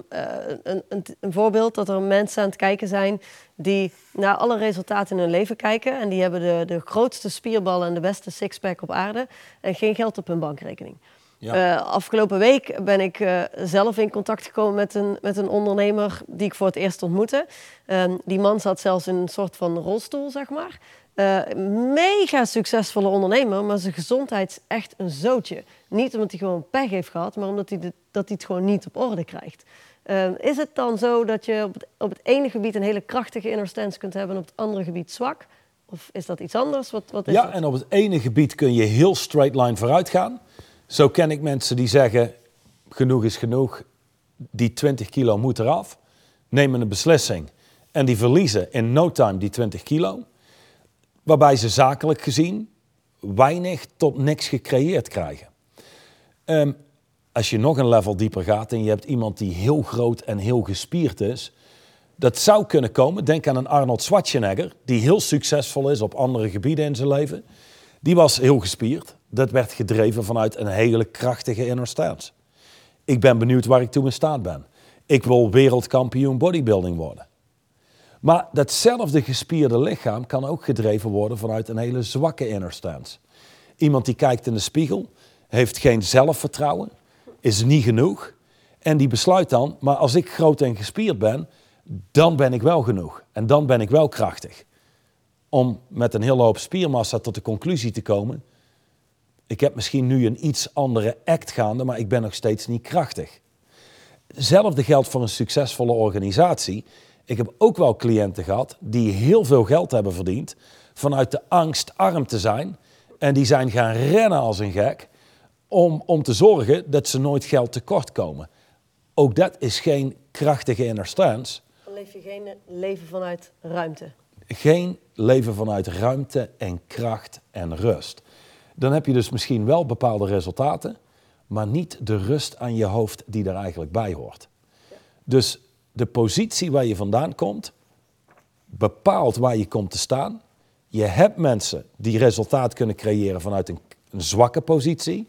een, een, een, voorbeeld dat er mensen aan het kijken zijn die naar alle resultaten in hun leven kijken en die hebben de, de grootste spierballen en de beste sixpack op aarde en geen geld op hun bankrekening. Ja. Uh, afgelopen week ben ik uh, zelf in contact gekomen met een, met een ondernemer die ik voor het eerst ontmoette. Uh, die man zat zelfs in een soort van rolstoel, zeg maar. Uh, mega succesvolle ondernemer, maar zijn gezondheid is echt een zootje. Niet omdat hij gewoon pech heeft gehad, maar omdat hij, de, dat hij het gewoon niet op orde krijgt. is het dan zo dat je op het, op het ene gebied een hele krachtige inner stance kunt hebben en op het andere gebied zwak? Of is dat iets anders? Wat, wat is ja, dat? en op het ene gebied kun je heel straight line vooruit gaan. Zo ken ik mensen die zeggen, genoeg is genoeg, die 20 kilo moet eraf, nemen een beslissing en die verliezen in no time die 20 kilo, waarbij ze zakelijk gezien weinig tot niks gecreëerd krijgen. Um, als je nog een level dieper gaat en je hebt iemand die heel groot en heel gespierd is, dat zou kunnen komen. Denk aan een Arnold Schwarzenegger, die heel succesvol is op andere gebieden in zijn leven. Die was heel gespierd. Dat werd gedreven vanuit een hele krachtige inner. Ik ben benieuwd waar ik toe in staat ben. Ik wil wereldkampioen bodybuilding worden. Maar datzelfde gespierde lichaam kan ook gedreven worden vanuit een hele zwakke inner stance. Iemand die kijkt in de spiegel, heeft geen zelfvertrouwen, is niet genoeg. En die besluit dan, maar als ik groot en gespierd ben, dan ben ik wel genoeg. En dan ben ik wel krachtig. Om met een hele hoop spiermassa tot de conclusie te komen, ik heb misschien nu een iets andere act gaande, maar ik ben nog steeds niet krachtig. Hetzelfde geldt voor een succesvolle organisatie. Ik heb ook wel cliënten gehad die heel veel geld hebben verdiend vanuit de angst arm te zijn. En die zijn gaan rennen als een gek om, om te zorgen dat ze nooit geld tekort komen. Ook dat is geen krachtige inner stance. Dan leef je geen leven vanuit ruimte. Geen leven vanuit ruimte en kracht en rust dan heb je dus misschien wel bepaalde resultaten, maar niet de rust aan je hoofd die er eigenlijk bij hoort. Dus de positie waar je vandaan komt, bepaalt waar je komt te staan. Je hebt mensen die resultaat kunnen creëren vanuit een, een zwakke positie,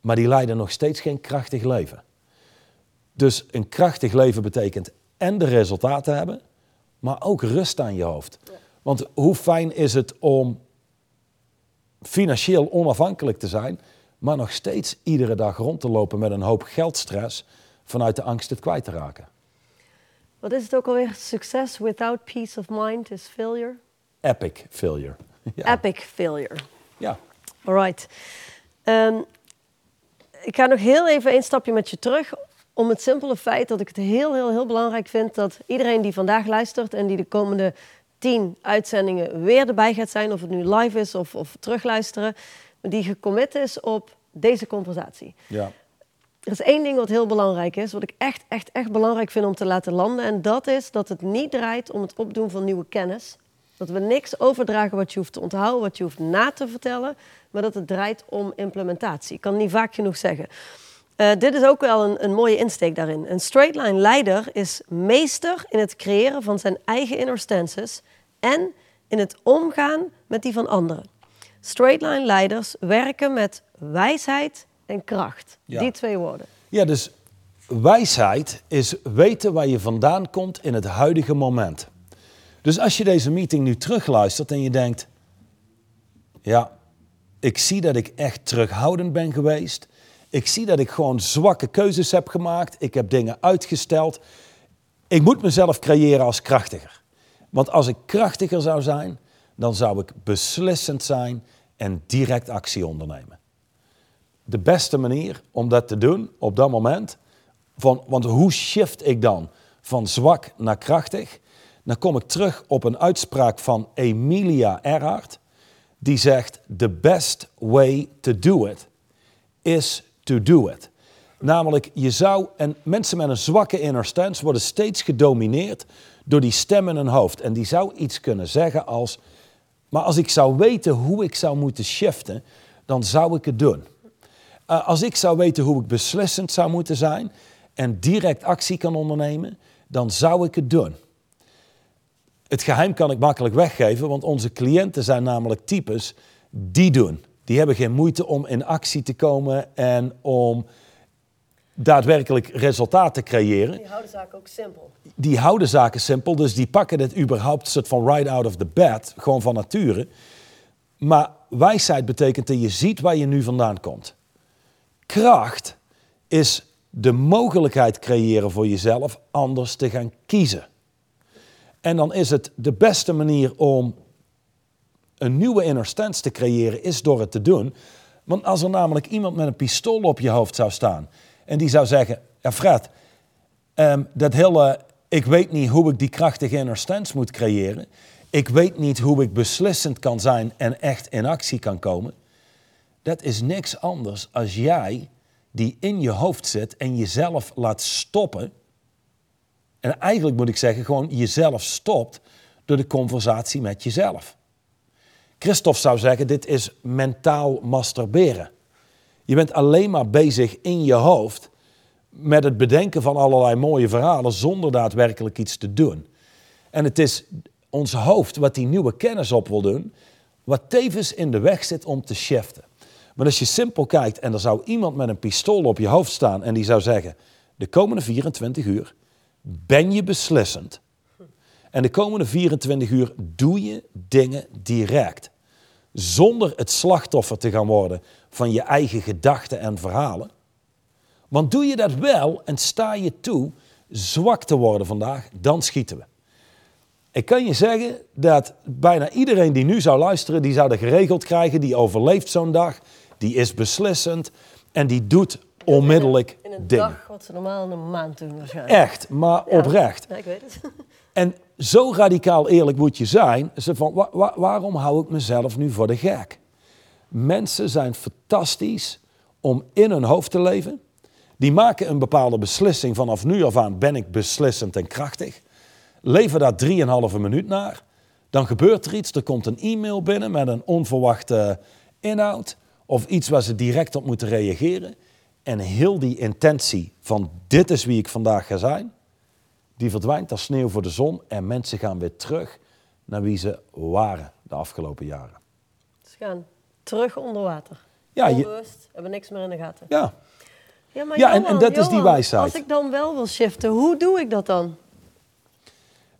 maar die leiden nog steeds geen krachtig leven. Dus een krachtig leven betekent en de resultaten hebben, maar ook rust aan je hoofd. Want hoe fijn is het om financieel onafhankelijk te zijn, maar nog steeds iedere dag rond te lopen met een hoop geldstress vanuit de angst het kwijt te raken. Wat is het ook alweer? Success without peace of mind is failure? Epic failure. Ja. Epic failure. Ja. Alright. Um, ik ga nog heel even een stapje met je terug om het simpele feit dat ik het heel, heel, heel belangrijk vind dat iedereen die vandaag luistert en die de komende tien uitzendingen weer erbij gaat zijn, of het nu live is of, of terugluisteren, die gecommit is op deze conversatie. Ja. Er is één ding wat heel belangrijk is, wat ik echt, echt, echt belangrijk vind om te laten landen. En dat is dat het niet draait om het opdoen van nieuwe kennis. Dat we niks overdragen wat je hoeft te onthouden, wat je hoeft na te vertellen. Maar dat het draait om implementatie. Ik kan het niet vaak genoeg zeggen. Uh, dit is ook wel een, een, mooie insteek daarin. Een straight line leider is meester in het creëren van zijn eigen inner stances en in het omgaan met die van anderen. Straight line leiders werken met wijsheid en kracht. Die twee woorden. Ja, dus wijsheid is weten waar je vandaan komt in het huidige moment. Dus als je deze meeting nu terugluistert en je denkt: Ja, ik zie dat ik echt terughoudend ben geweest. Ik zie dat ik gewoon zwakke keuzes heb gemaakt. Ik heb dingen uitgesteld. Ik moet mezelf creëren als krachtiger. Want als ik krachtiger zou zijn, dan zou ik beslissend zijn en direct actie ondernemen. De beste manier om dat te doen op dat moment, van, want hoe shift ik dan van zwak naar krachtig? Dan kom ik terug op een uitspraak van Emilia Earhart, die zegt: The best way to do it is to do it. Namelijk, je zou, en mensen met een zwakke inner stance worden steeds gedomineerd door die stem in hun hoofd. En die zou iets kunnen zeggen als, maar als ik zou weten hoe ik zou moeten shiften, dan zou ik het doen. Uh, als ik zou weten hoe ik beslissend zou moeten zijn en direct actie kan ondernemen, dan zou ik het doen. Het geheim kan ik makkelijk weggeven, want onze cliënten zijn namelijk types die doen. Die hebben geen moeite om in actie te komen en om daadwerkelijk resultaat te creëren. Die houden zaken ook simpel. Die houden zaken simpel, dus die pakken het überhaupt soort van right out of the bed, gewoon van nature. Maar wijsheid betekent dat je ziet waar je nu vandaan komt. Kracht is de mogelijkheid creëren voor jezelf anders te gaan kiezen. En dan is het de beste manier om een nieuwe inner stance te creëren, is door het te doen. Want als er namelijk iemand met een pistool op je hoofd zou staan en die zou zeggen: Ja, Fred, um, dat hele. Ik weet niet hoe ik die krachtige inner stance moet creëren. Ik weet niet hoe ik beslissend kan zijn en echt in actie kan komen. Dat is niks anders als jij die in je hoofd zit en jezelf laat stoppen. En eigenlijk moet ik zeggen, gewoon jezelf stopt door de conversatie met jezelf. Christophe zou zeggen, dit is mentaal masturberen. Je bent alleen maar bezig in je hoofd met het bedenken van allerlei mooie verhalen zonder daadwerkelijk iets te doen. En het is ons hoofd wat die nieuwe kennis op wil doen, wat tevens in de weg zit om te shiften. Maar als je simpel kijkt en er zou iemand met een pistool op je hoofd staan en die zou zeggen: De komende 24 uur ben je beslissend. En de komende 24 uur doe je dingen direct. Zonder het slachtoffer te gaan worden van je eigen gedachten en verhalen. Want doe je dat wel en sta je toe zwak te worden vandaag, dan schieten we. Ik kan je zeggen dat bijna iedereen die nu zou luisteren, die zou dat geregeld krijgen, die overleeft zo'n dag, die is beslissend en die doet onmiddellijk in een, dingen. dag wat ze normaal in een maand doen waarschijnlijk. Echt, maar oprecht. Ja, ik weet het. En zo radicaal eerlijk moet je zijn. Ze van, wa- wa- waarom hou ik mezelf nu voor de gek? Mensen zijn fantastisch om in hun hoofd te leven. Die maken een bepaalde beslissing. Vanaf nu af aan ben ik beslissend en krachtig. Leven daar 3,5 minuut naar. Dan gebeurt er iets. Er komt een e-mail binnen met een onverwachte inhoud. Of iets waar ze direct op moeten reageren. En heel die intentie van dit is wie ik vandaag ga zijn. Die verdwijnt als sneeuw voor de zon. En mensen gaan weer terug naar wie ze waren de afgelopen jaren. Gaan terug onder water. Ja, je, Onbewust, hebben niks meer in de gaten. ja. Ja, maar Ja, en- en Johan, dat is die wijsheid. Als ik dan wel wil shiften, hoe doe ik dat dan?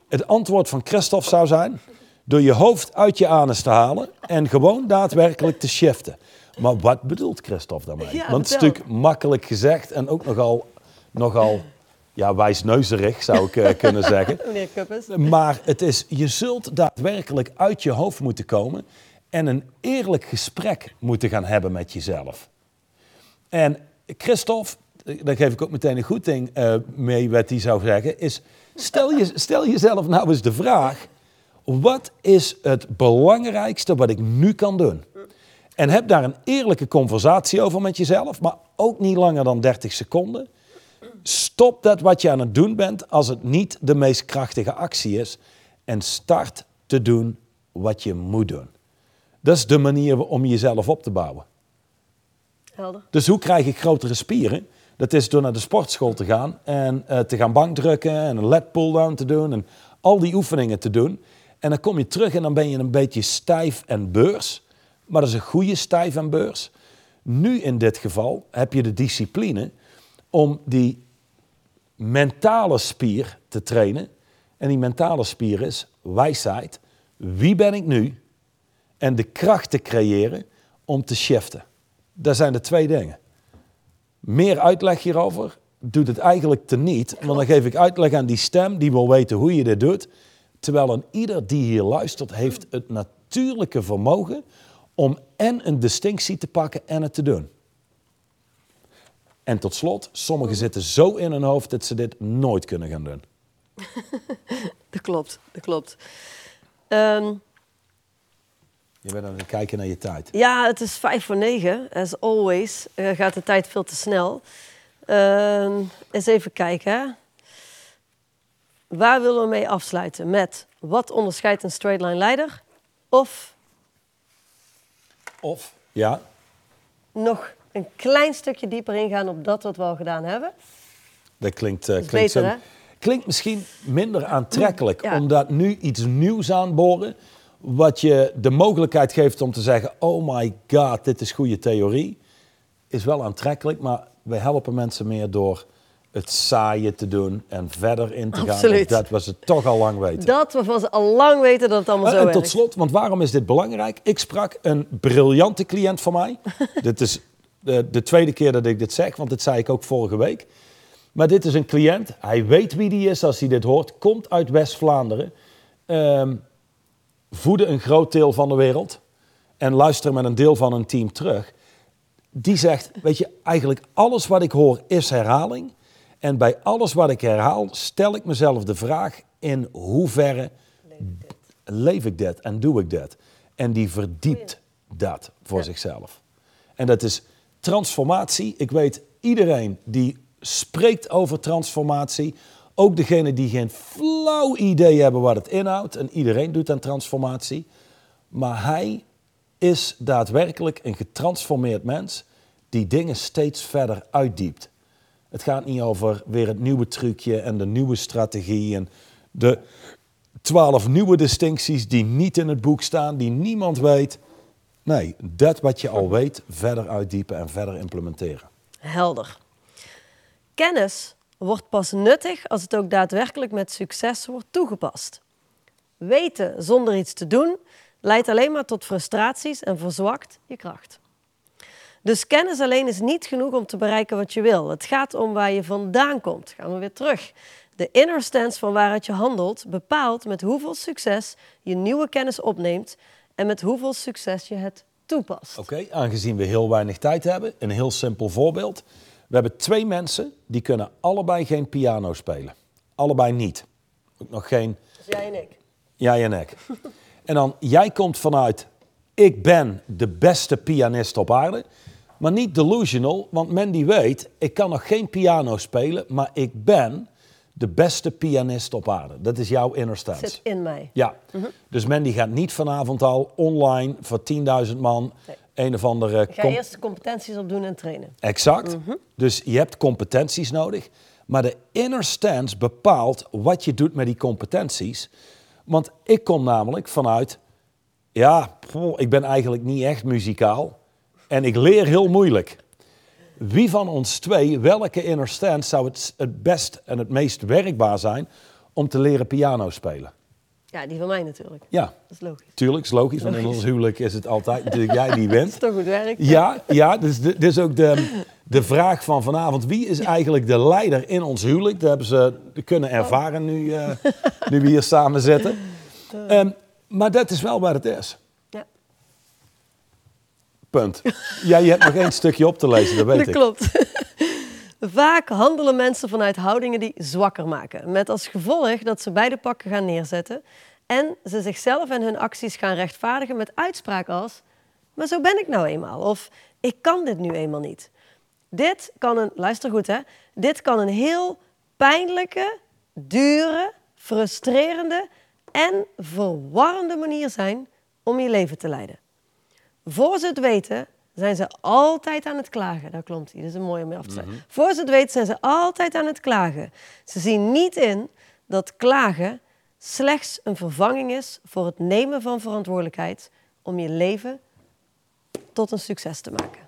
Het antwoord van Christophe zou zijn door je hoofd uit je anus te halen en gewoon daadwerkelijk te shiften. Maar wat bedoelt Christophe daarmee? Ja, Want het is natuurlijk makkelijk gezegd en ook nogal, nogal ja, wijsneuzerig zou ik eh, kunnen zeggen. Meneer Kuppers. Maar het is, je zult daadwerkelijk uit je hoofd moeten komen en een eerlijk gesprek moeten gaan hebben met jezelf. En Christophe, daar geef ik ook meteen een goed ding eh, mee wat hij zou zeggen, is stel, je, stel jezelf nou eens de vraag, wat is het belangrijkste wat ik nu kan doen? En heb daar een eerlijke conversatie over met jezelf, maar ook niet langer dan 30 seconden. Stop dat wat je aan het doen bent als het niet de meest krachtige actie is. En start te doen wat je moet doen. Dat is de manier om jezelf op te bouwen. Helder. Dus hoe krijg ik grotere spieren? Dat is door naar de sportschool te gaan en uh, te gaan bankdrukken en een lat pull-down te doen en al die oefeningen te doen. En dan kom je terug en dan ben je een beetje stijf en beurs. Maar dat is een goede stijf en beurs. Nu in dit geval heb je de discipline om die mentale spier te trainen. En die mentale spier is wijsheid. Wie ben ik nu? En de kracht te creëren om te shiften. Dat zijn de twee dingen. Meer uitleg hierover doet het eigenlijk teniet. Want dan geef ik uitleg aan die stem die wil weten hoe je dit doet. Terwijl een ieder die hier luistert heeft het natuurlijke vermogen om en een distinctie te pakken en het te doen. En tot slot, sommigen zitten zo in hun hoofd dat ze dit nooit kunnen gaan doen. dat klopt, dat klopt. Um, je bent aan het kijken naar je tijd. Ja, het is vijf voor negen. As always uh, gaat de tijd veel te snel. Uh, eens even kijken. Waar willen we mee afsluiten? Met wat onderscheidt een straight line leider? Of? Of, ja. Nog een klein stukje dieper ingaan op dat wat we al gedaan hebben. Dat klinkt, uh, klinkt, beter, zo, klinkt misschien minder aantrekkelijk, omdat nu iets nieuws aanboren wat je de mogelijkheid geeft om te zeggen: Oh my god, dit is goede theorie, is wel aantrekkelijk, maar we helpen mensen meer door het saaien te doen en verder in te gaan. Dat was het toch al lang weten. Dat was ze al lang weten dat het allemaal zo is. En tot slot, want waarom is dit belangrijk? Ik sprak een briljante cliënt van mij. dit is de, de, tweede keer dat ik dit zeg, want dit zei ik ook vorige week. Maar dit is een cliënt, hij weet wie die is als hij dit hoort, komt uit West-Vlaanderen. Um, voeden een groot deel van de wereld en luisteren met een deel van een team terug. Die zegt, weet je, eigenlijk alles wat ik hoor is herhaling. En bij alles wat ik herhaal, stel ik mezelf de vraag in hoeverre leef ik dat en doe ik dat. En die verdiept dat voor zichzelf. En dat is transformatie. Ik weet iedereen die spreekt over transformatie, ook degenen die geen flauw idee hebben wat het inhoudt. En iedereen doet aan transformatie. Maar hij is daadwerkelijk een getransformeerd mens die dingen steeds verder uitdiept. Het gaat niet over weer het nieuwe trucje en de nieuwe strategie en de twaalf nieuwe distincties die niet in het boek staan, die niemand weet. Nee, dat wat je al weet, verder uitdiepen en verder implementeren. Helder. Kennis wordt pas nuttig als het ook daadwerkelijk met succes wordt toegepast. Weten zonder iets te doen leidt alleen maar tot frustraties en verzwakt je kracht. Dus kennis alleen is niet genoeg om te bereiken wat je wil. Het gaat om waar je vandaan komt. Gaan we weer terug. De inner stance van waaruit je handelt bepaalt met hoeveel succes je nieuwe kennis opneemt en met hoeveel succes je het toepast. Oké, aangezien we heel weinig tijd hebben, een heel simpel voorbeeld. We hebben twee mensen die kunnen allebei geen piano spelen. Allebei niet. Ook nog geen. Dus jij en ik. Jij en ik. en dan, jij komt vanuit, ik ben de beste pianist op aarde. Maar niet delusional, want Mandy weet, ik kan nog geen piano spelen, maar ik ben de beste pianist op aarde. Dat is jouw inner stance. Zit in mij. Ja. Mhm. Dus Mandy gaat niet vanavond al online voor 10.000 man een of andere... Ik ga eerst competenties opdoen en trainen. Exact. Mhm. Dus je hebt competenties nodig. Maar de inner stance bepaalt wat je doet met die competenties. Want ik kom namelijk vanuit... Ja, ik ben eigenlijk niet echt muzikaal. En ik leer heel moeilijk. Wie van ons twee, welke inner stance zou het, het best en het meest werkbaar zijn om te leren piano spelen? Ja, die van mij natuurlijk. Ja. Dat is logisch. Tuurlijk, is logisch, want in ons huwelijk is het altijd natuurlijk jij die wint. dat is toch goed werk? Ja, ja dus is ook de, de vraag van vanavond. Wie is eigenlijk de leider in ons huwelijk? Dat hebben ze kunnen ervaren nu, uh, nu we hier samen zitten. Um, maar dat is wel waar het is. Ja. Punt. Ja, je hebt nog één stukje op te lezen, dat weet dat ik. klopt. Vaak handelen mensen vanuit houdingen die zwakker maken. Met als gevolg dat ze beide pakken gaan neerzetten en ze zichzelf en hun acties gaan rechtvaardigen met uitspraken als: maar zo ben ik nou eenmaal. Of ik kan dit nu eenmaal niet. Dit kan een, luister goed hè, dit kan een heel pijnlijke, dure, frustrerende en verwarrende manier zijn om je leven te leiden. Voor ze het weten, zijn ze altijd aan het klagen. Daar klopt hij, dat is een mooie om mee af te sluiten. Voor ze het weten, zijn ze altijd aan het klagen. Ze zien niet in dat klagen slechts een vervanging is voor het nemen van verantwoordelijkheid om je leven tot een succes te maken.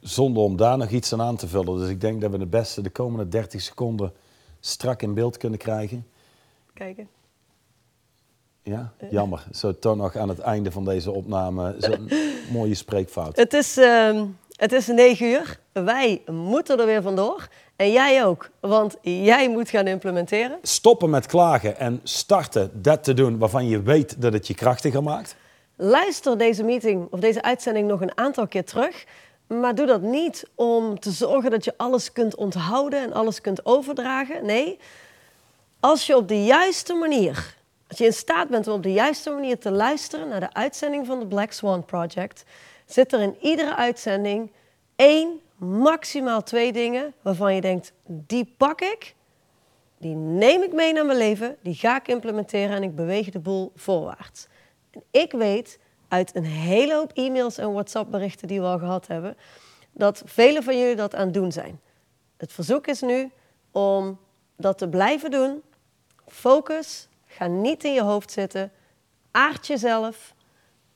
Zonder om daar nog iets aan aan te vullen. Dus ik denk dat we het beste de komende 30 seconden strak in beeld kunnen krijgen. Kijken. Ja, jammer. Zo toch nog aan het einde van deze opname zo'n mooie spreekfout. Het is, uh, het is 9 uur. Wij moeten er weer vandoor. En jij ook, want jij moet gaan implementeren. Stoppen met klagen en starten dat te doen waarvan je weet dat het je krachtiger maakt. Luister deze meeting of deze uitzending nog een aantal keer terug. Maar doe dat niet om te zorgen dat je alles kunt onthouden en alles kunt overdragen. Nee, als je op de juiste manier, als je in staat bent om op de juiste manier te luisteren naar de uitzending van de Black Swan Project, zit er in iedere uitzending één, maximaal twee dingen waarvan je denkt, die pak ik, die neem ik mee naar mijn leven, die ga ik implementeren en ik beweeg de boel voorwaarts. En ik weet uit een hele hoop e-mails en WhatsApp-berichten die we al gehad hebben, dat velen van jullie dat aan het doen zijn. Het verzoek is nu om dat te blijven doen. Focus, ga niet in je hoofd zitten. Aard jezelf.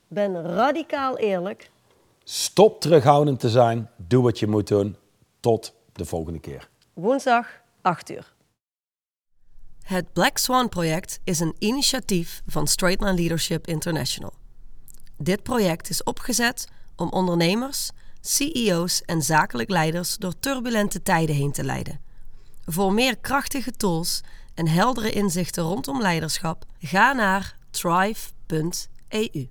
Ben radicaal eerlijk. Stop terughoudend te zijn. Doe wat je moet doen. Tot de volgende keer. Woensdag, 8 uur. Het Black Swan Project is een initiatief van Straightline Leadership International. Dit project is opgezet om ondernemers, CEO's en zakelijk leiders door turbulente tijden heen te leiden. Voor meer krachtige tools en heldere inzichten rondom leiderschap? Ga naar thrive.eu.